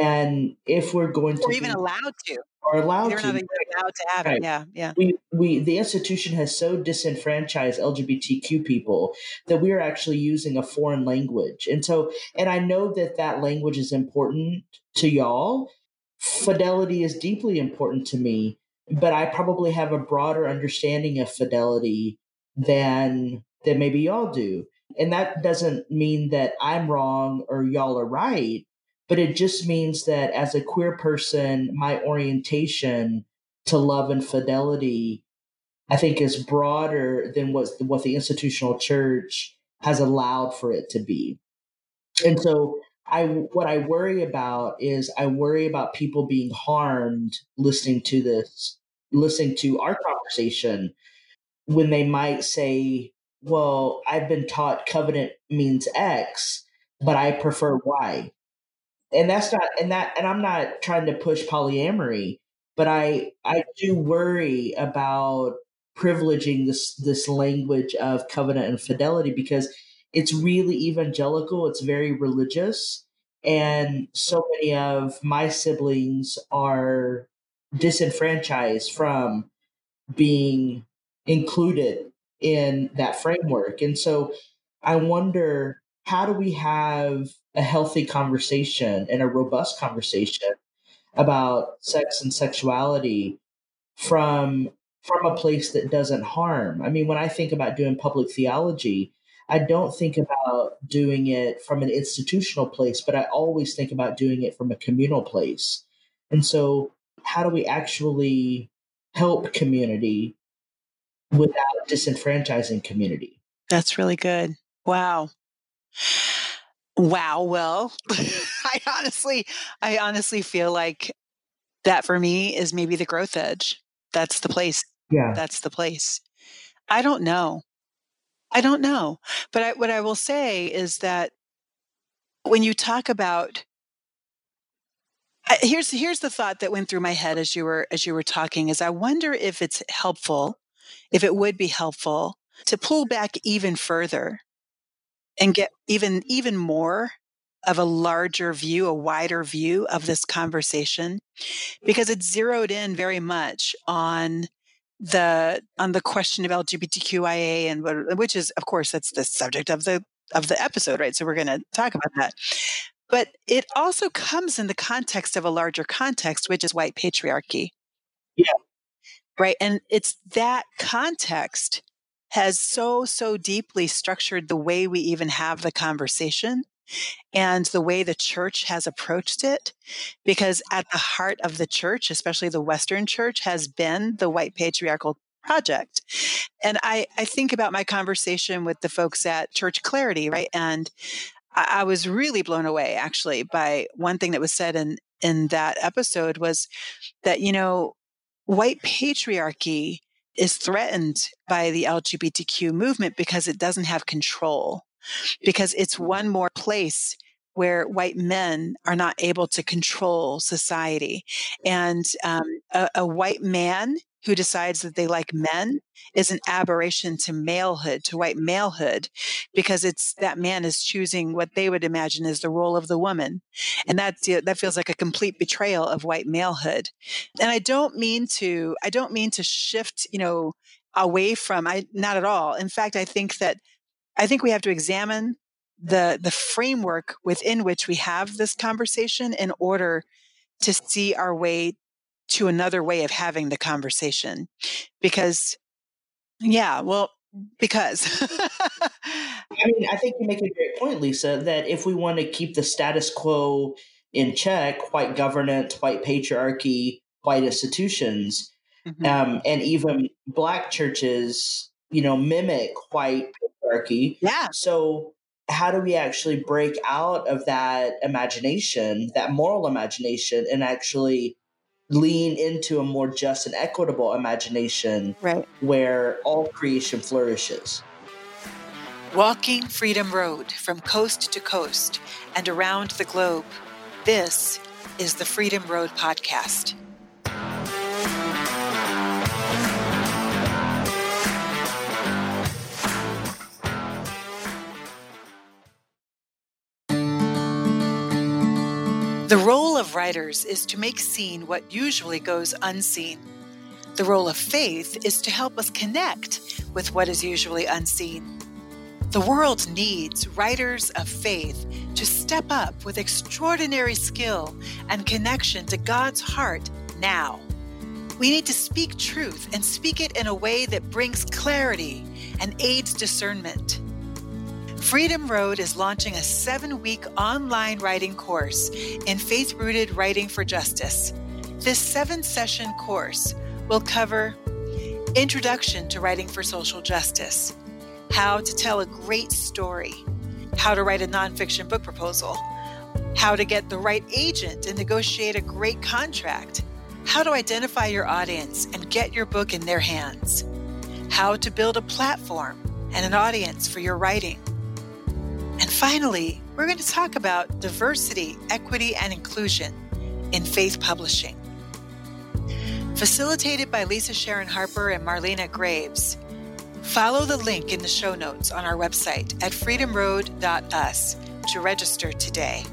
And if we're going or to or even be, allowed to, are allowed they're to, not even allowed to have right. it. Yeah, yeah. we we the institution has so disenfranchised LGBTQ people that we are actually using a foreign language, and so and I know that that language is important to y'all. Fidelity is deeply important to me, but I probably have a broader understanding of fidelity than than maybe y'all do, and that doesn't mean that I'm wrong or y'all are right. But it just means that as a queer person, my orientation to love and fidelity, I think is broader than what, what the institutional church has allowed for it to be. And so I what I worry about is I worry about people being harmed listening to this, listening to our conversation when they might say, well, I've been taught covenant means X, but I prefer Y. And that's not and that and I'm not trying to push polyamory, but I I do worry about privileging this this language of covenant and fidelity because it's really evangelical, it's very religious, and so many of my siblings are disenfranchised from being included in that framework. And so I wonder how do we have a healthy conversation and a robust conversation about sex and sexuality from from a place that doesn't harm. I mean, when I think about doing public theology, I don't think about doing it from an institutional place, but I always think about doing it from a communal place. And so, how do we actually help community without disenfranchising community? That's really good. Wow. Wow. Well, I honestly, I honestly feel like that for me is maybe the growth edge. That's the place. Yeah. That's the place. I don't know. I don't know. But I, what I will say is that when you talk about I- here's here's the thought that went through my head as you were as you were talking is I wonder if it's helpful, if it would be helpful to pull back even further and get even even more of a larger view, a wider view of this conversation because it's zeroed in very much on the on the question of LGBTQIA and which is of course that's the subject of the of the episode, right? So we're going to talk about that. But it also comes in the context of a larger context, which is white patriarchy. Yeah. Right. And it's that context has so, so deeply structured the way we even have the conversation and the way the church has approached it. Because at the heart of the church, especially the Western church, has been the white patriarchal project. And I, I think about my conversation with the folks at Church Clarity, right? And I, I was really blown away actually by one thing that was said in, in that episode was that, you know, white patriarchy is threatened by the LGBTQ movement because it doesn't have control, because it's one more place where white men are not able to control society. And um, a, a, white man who decides that they like men is an aberration to malehood, to white malehood, because it's that man is choosing what they would imagine is the role of the woman. And that, that feels like a complete betrayal of white malehood. And I don't mean to, I don't mean to shift, you know, away from, I, not at all. In fact, I think that, I think we have to examine the, the framework within which we have this conversation in order to see our way to another way of having the conversation because yeah well because i mean i think you make a great point lisa that if we want to keep the status quo in check white governance white patriarchy white institutions mm-hmm. um, and even black churches you know mimic white patriarchy yeah so how do we actually break out of that imagination that moral imagination and actually lean into a more just and equitable imagination right. where all creation flourishes. Walking Freedom Road from coast to coast and around the globe, this is the Freedom Road Podcast. The role of writers is to make seen what usually goes unseen. The role of faith is to help us connect with what is usually unseen. The world needs writers of faith to step up with extraordinary skill and connection to God's heart now. We need to speak truth and speak it in a way that brings clarity and aids discernment. Freedom Road is launching a seven week online writing course in faith rooted writing for justice. This seven session course will cover Introduction to Writing for Social Justice, how to tell a great story, how to write a nonfiction book proposal, how to get the right agent and negotiate a great contract, how to identify your audience and get your book in their hands, how to build a platform and an audience for your writing and finally, we're going to talk about diversity, equity, and inclusion in faith publishing. Facilitated by Lisa Sharon Harper and Marlena Graves. Follow the link in the show notes on our website at freedomroad.us to register today.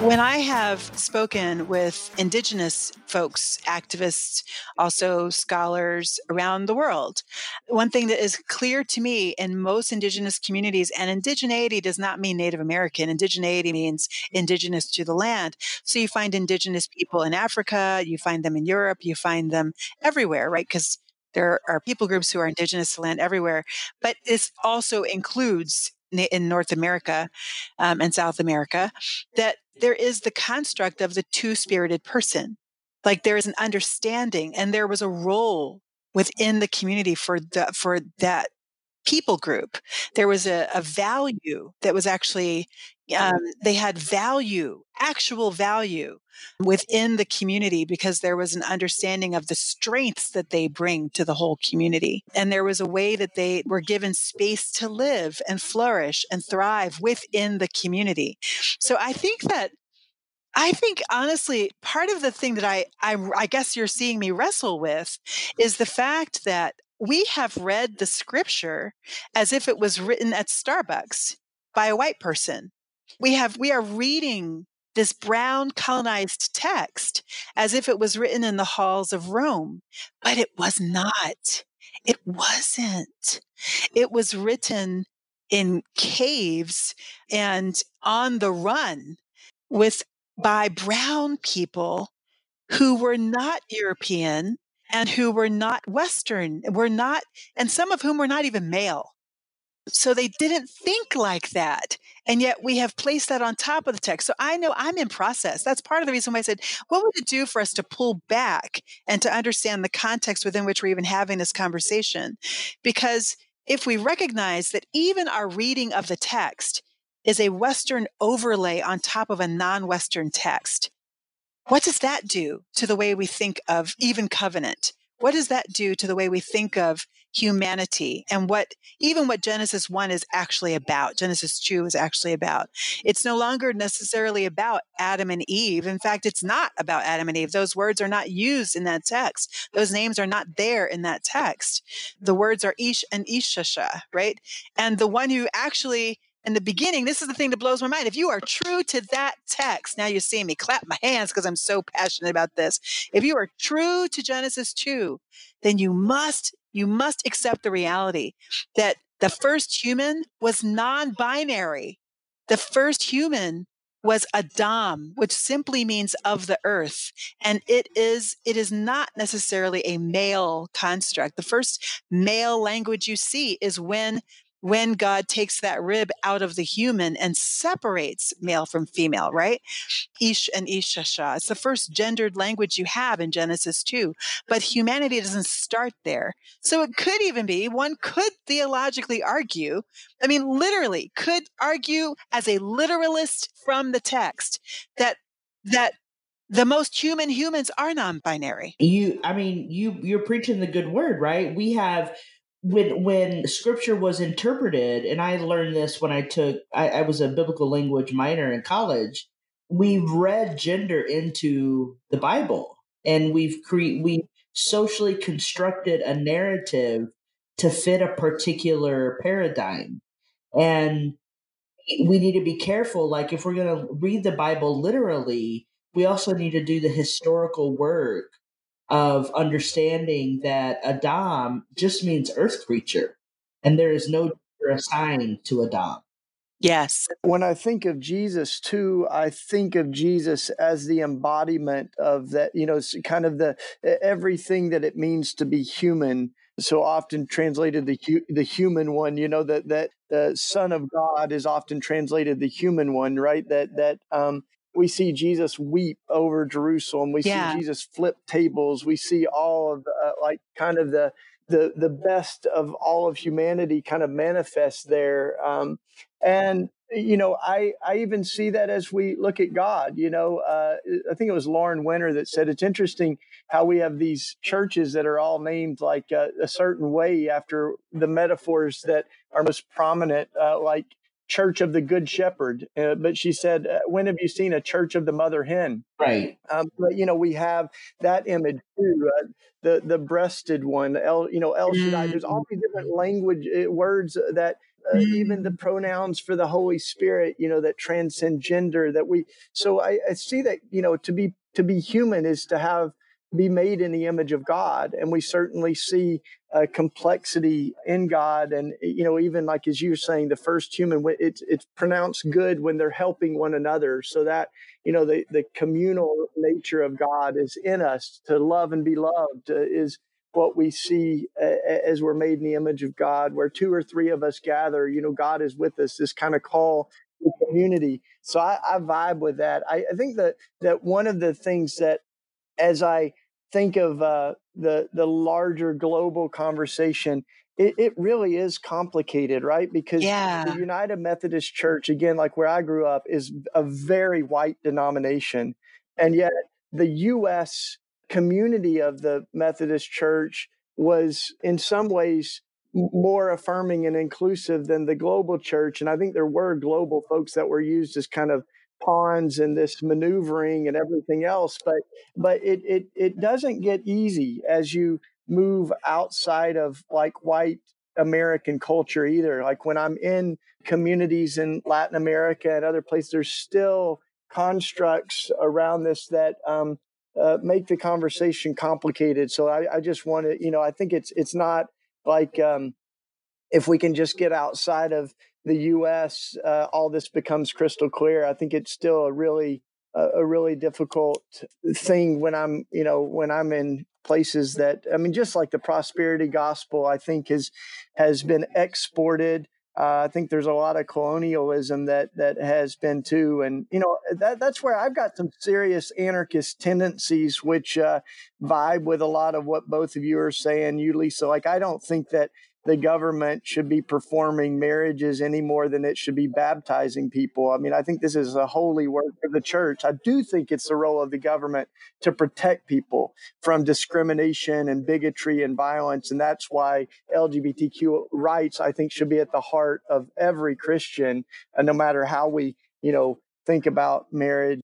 When I have spoken with Indigenous folks, activists, also scholars around the world, one thing that is clear to me in most Indigenous communities, and indigeneity does not mean Native American, indigeneity means indigenous to the land. So you find Indigenous people in Africa, you find them in Europe, you find them everywhere, right? Because there are people groups who are indigenous to land everywhere, but this also includes in North America um, and South America that there is the construct of the two spirited person. Like there is an understanding and there was a role within the community for the, for that people group. There was a, a value that was actually, um, they had value, actual value within the community because there was an understanding of the strengths that they bring to the whole community. And there was a way that they were given space to live and flourish and thrive within the community. So I think that I think honestly, part of the thing that I, I, I guess you're seeing me wrestle with is the fact that we have read the scripture as if it was written at Starbucks. by a white person. We have, we are reading this brown colonized text as if it was written in the halls of Rome, but it was not. It wasn't. It was written in caves and on the run with by brown people who were not European and who were not Western, were not, and some of whom were not even male. So they didn't think like that. And yet we have placed that on top of the text. So I know I'm in process. That's part of the reason why I said, what would it do for us to pull back and to understand the context within which we're even having this conversation? Because if we recognize that even our reading of the text is a Western overlay on top of a non Western text, what does that do to the way we think of even covenant? What does that do to the way we think of humanity and what even what Genesis 1 is actually about, Genesis 2 is actually about? It's no longer necessarily about Adam and Eve. In fact, it's not about Adam and Eve. Those words are not used in that text. Those names are not there in that text. The words are Ish and Ishasha, right? And the one who actually in the beginning, this is the thing that blows my mind. If you are true to that text, now you see me clap my hands because I'm so passionate about this. If you are true to Genesis 2, then you must, you must accept the reality that the first human was non-binary. The first human was Adam, which simply means of the earth. And it is, it is not necessarily a male construct. The first male language you see is when when God takes that rib out of the human and separates male from female, right? Ish and Ishasha. It's the first gendered language you have in Genesis 2, but humanity doesn't start there. So it could even be, one could theologically argue, I mean, literally could argue as a literalist from the text that, that the most human humans are non-binary. You, I mean, you, you're preaching the good word, right? We have when when scripture was interpreted, and I learned this when I took I, I was a biblical language minor in college. We've read gender into the Bible, and we've cre- we socially constructed a narrative to fit a particular paradigm, and we need to be careful. Like if we're going to read the Bible literally, we also need to do the historical work of understanding that Adam just means earth creature, and there is no assigned to Adam. Yes. When I think of Jesus too, I think of Jesus as the embodiment of that, you know, kind of the everything that it means to be human. So often translated the the human one, you know, that that the Son of God is often translated the human one, right? That that um, we see Jesus weep over Jerusalem. We yeah. see Jesus flip tables. We see all of uh, like kind of the the the best of all of humanity kind of manifest there. Um, and you know, I I even see that as we look at God. You know, uh, I think it was Lauren Winner that said it's interesting how we have these churches that are all named like a, a certain way after the metaphors that are most prominent, uh, like Church of the Good Shepherd. Uh, but she said, uh, When have you seen a Church of the Mother Hen? Right. Um, but, you know, we have that image too. Uh, the the breasted one, El, you know, El Shaddai. Mm. There's all these different language uh, words that uh, mm. even the pronouns for the Holy Spirit, you know, that transcend gender. That we. So I, I see that you know to be to be human is to have be made in the image of God. And we certainly see a complexity in God. And, you know, even like as you were saying, the first human, it's, it's pronounced good when they're helping one another. So that, you know, the, the communal nature of God is in us to love and be loved uh, is what we see as we're made in the image of God, where two or three of us gather, you know, God is with us, this kind of call to community. So I, I vibe with that. I, I think that, that one of the things that as I think of uh, the the larger global conversation, it, it, really is complicated, right? Because yeah. the United Methodist Church, again, like where I grew up, is a very white denomination, and yet the U.S. community of the Methodist Church was, in some ways, more affirming and inclusive than the global church. And I think there were global folks that were used as kind of pawns and this maneuvering and everything else but but it it it doesn't get easy as you move outside of like white American culture either. Like when I'm in communities in Latin America and other places, there's still constructs around this that um, uh, make the conversation complicated. So I, I just want to, you know, I think it's it's not like um, if we can just get outside of the U.S., uh, all this becomes crystal clear. I think it's still a really a, really difficult thing when I'm, you know, when I'm in places that I mean, just like the prosperity gospel, I think has has been exported. Uh, I think there's a lot of colonialism that that has been too, and you know that that's where I've got some serious anarchist tendencies, which uh, vibe with a lot of what both of you are saying. You, Lisa, like I don't think that the government should be performing marriages any more than it should be baptizing people. I mean, I think this is a holy work of the church. I do think it's the role of the government to protect people from discrimination and bigotry and violence. And that's why LGBTQ rights, I think, should be at the heart of every Christian, uh, no matter how we, you know, think about marriage.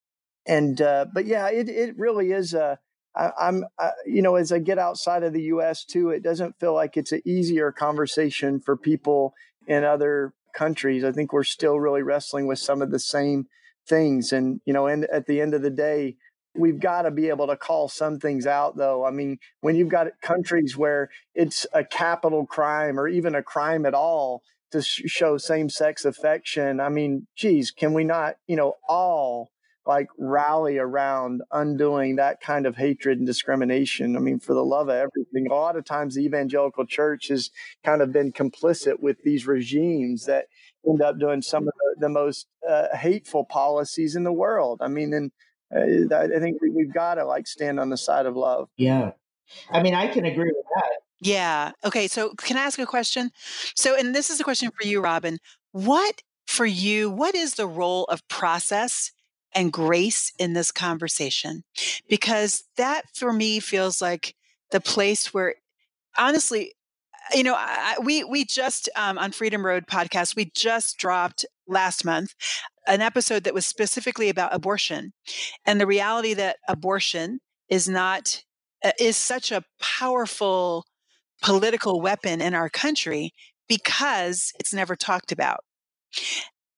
And, uh, but yeah, it, it really is a, I, am uh, you know, as I get outside of the U.S. too, it doesn't feel like it's an easier conversation for people in other countries. I think we're still really wrestling with some of the same things, and you know, and at the end of the day, we've got to be able to call some things out. Though, I mean, when you've got countries where it's a capital crime or even a crime at all to sh- show same-sex affection, I mean, geez, can we not, you know, all like rally around undoing that kind of hatred and discrimination. I mean, for the love of everything, a lot of times the evangelical church has kind of been complicit with these regimes that end up doing some of the, the most uh, hateful policies in the world. I mean, and uh, I think we've got to like stand on the side of love. Yeah. I mean, I can agree with that. Yeah. Okay. So, can I ask a question? So, and this is a question for you, Robin. What for you, what is the role of process and grace in this conversation because that for me feels like the place where honestly you know I, we we just um, on freedom road podcast we just dropped last month an episode that was specifically about abortion and the reality that abortion is not uh, is such a powerful political weapon in our country because it's never talked about.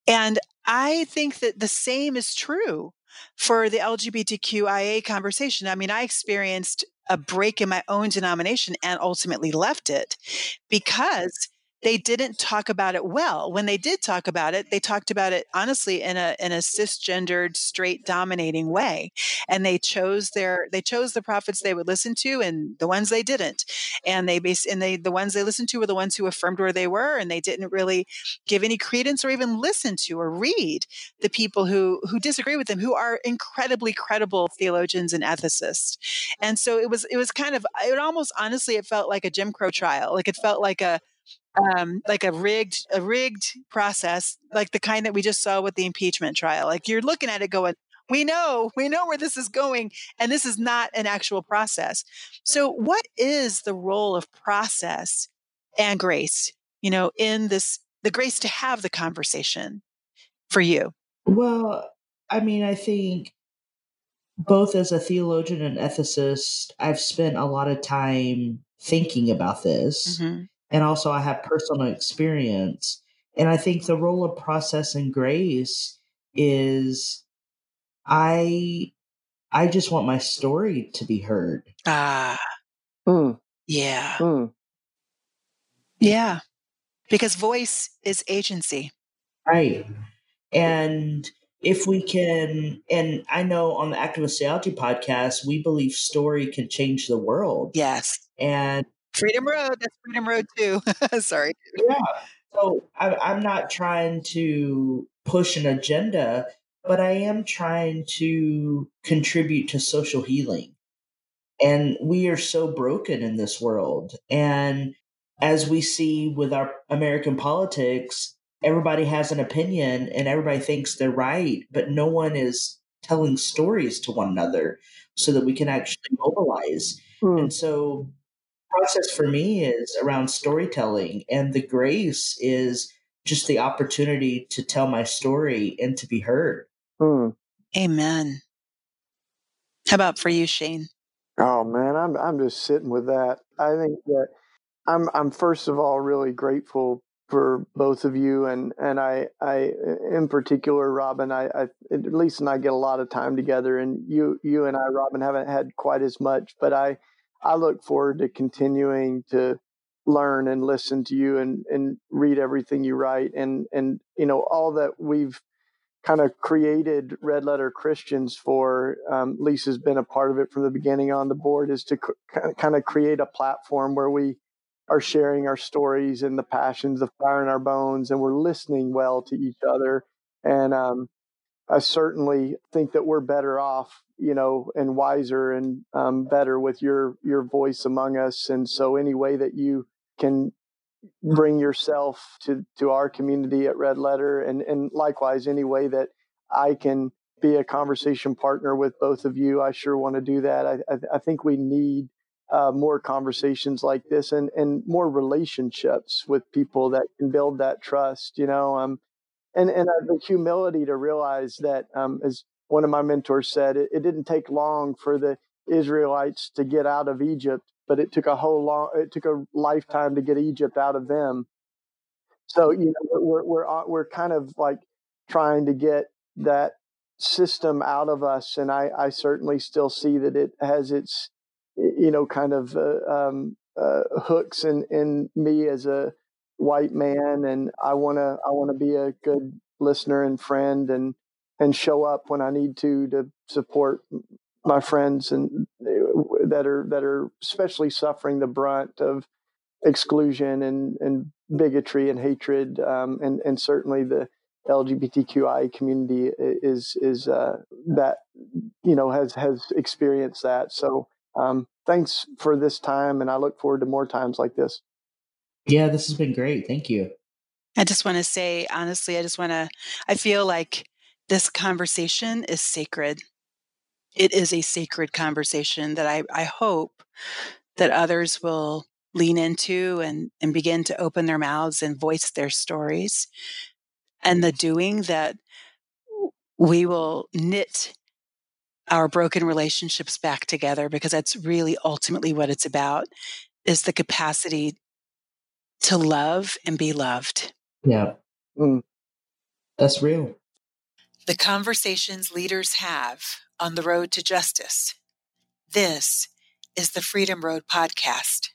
And I think that the same is true for the LGBTQIA conversation. I mean, I experienced a break in my own denomination and ultimately left it because they didn't talk about it well. When they did talk about it, they talked about it honestly in a in a cisgendered, straight dominating way. And they chose their they chose the prophets they would listen to and the ones they didn't. And they base and they the ones they listened to were the ones who affirmed where they were and they didn't really give any credence or even listen to or read the people who who disagree with them, who are incredibly credible theologians and ethicists. And so it was it was kind of it almost honestly it felt like a Jim Crow trial. Like it felt like a um, like a rigged a rigged process, like the kind that we just saw with the impeachment trial. Like you're looking at it going, we know, we know where this is going, and this is not an actual process. So, what is the role of process and grace? You know, in this, the grace to have the conversation for you. Well, I mean, I think both as a theologian and ethicist, I've spent a lot of time thinking about this. Mm-hmm and also I have personal experience. And I think the role of process and grace is I I just want my story to be heard. Ah. Mm. Yeah. Mm. Yeah. Because voice is agency. Right. And if we can, and I know on the Activist Theology podcast, we believe story can change the world. Yes. And Freedom Road. That's Freedom Road too. Sorry. Yeah. So I, I'm not trying to push an agenda, but I am trying to contribute to social healing. And we are so broken in this world. And as we see with our American politics, everybody has an opinion and everybody thinks they're right, but no one is telling stories to one another so that we can actually mobilize. Mm. And so process for me is around storytelling, and the grace is just the opportunity to tell my story and to be heard. Hmm. Amen. How about for you, Shane? Oh man, I'm I'm just sitting with that. I think that I'm I'm first of all really grateful for both of you and and I I in particular Robin I, I at least and I get a lot of time together and you you and I Robin haven't had quite as much but I I look forward to continuing to learn and listen to you and and read everything you write and and you know all that we've kind of created red letter christians for um, lisa's been a part of it from the beginning on the board is to kind of create a platform where we are sharing our stories and the passions of fire in our bones and we're listening well to each other. And um, i certainly think that we're better off you know and wiser and um, better with your your voice among us. And so any way that you can bring yourself to to our community at red letter and and likewise any way that i can be a conversation partner with both of you i sure want to do that. I i, I think we need uh, more conversations like this and and more relationships with people that can build that trust you know um and and uh, the humility to realize that um as one of my mentors said it, it didn't take long for the israelites to get out of egypt but it took a whole long it took a lifetime to get Egypt out of them. So you know we're we're we're kind of like trying to get that system out of us, and I I certainly still see that it has its you know kind of uh, um, uh, hooks in in me as a white man, and I wanna I wanna be a good listener and friend and and show up when I need to to support my friends and that are that are especially suffering the brunt of exclusion and and bigotry and hatred um, and and certainly the LGBTQI community is is uh, that you know has has experienced that. So um, thanks for this time, and I look forward to more times like this. Yeah, this has been great. Thank you. I just want to say honestly, I just want to. I feel like this conversation is sacred it is a sacred conversation that I, I hope that others will lean into and, and begin to open their mouths and voice their stories. And the doing that we will knit our broken relationships back together because that's really ultimately what it's about is the capacity to love and be loved. Yeah. Mm. That's real. The conversations leaders have on the road to justice. This is the Freedom Road Podcast.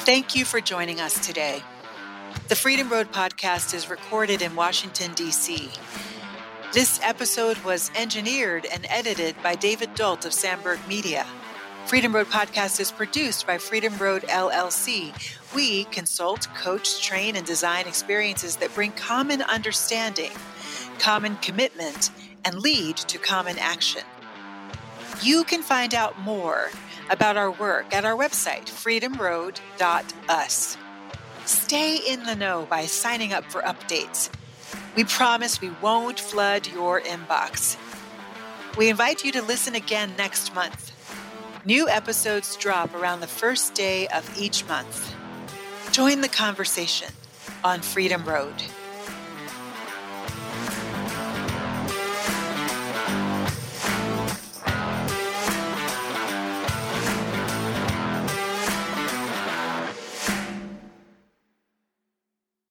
Thank you for joining us today. The Freedom Road Podcast is recorded in Washington, D.C. This episode was engineered and edited by David Dult of Sandberg Media. Freedom Road Podcast is produced by Freedom Road LLC. We consult, coach, train, and design experiences that bring common understanding common commitment, and lead to common action. You can find out more about our work at our website, freedomroad.us. Stay in the know by signing up for updates. We promise we won't flood your inbox. We invite you to listen again next month. New episodes drop around the first day of each month. Join the conversation on Freedom Road.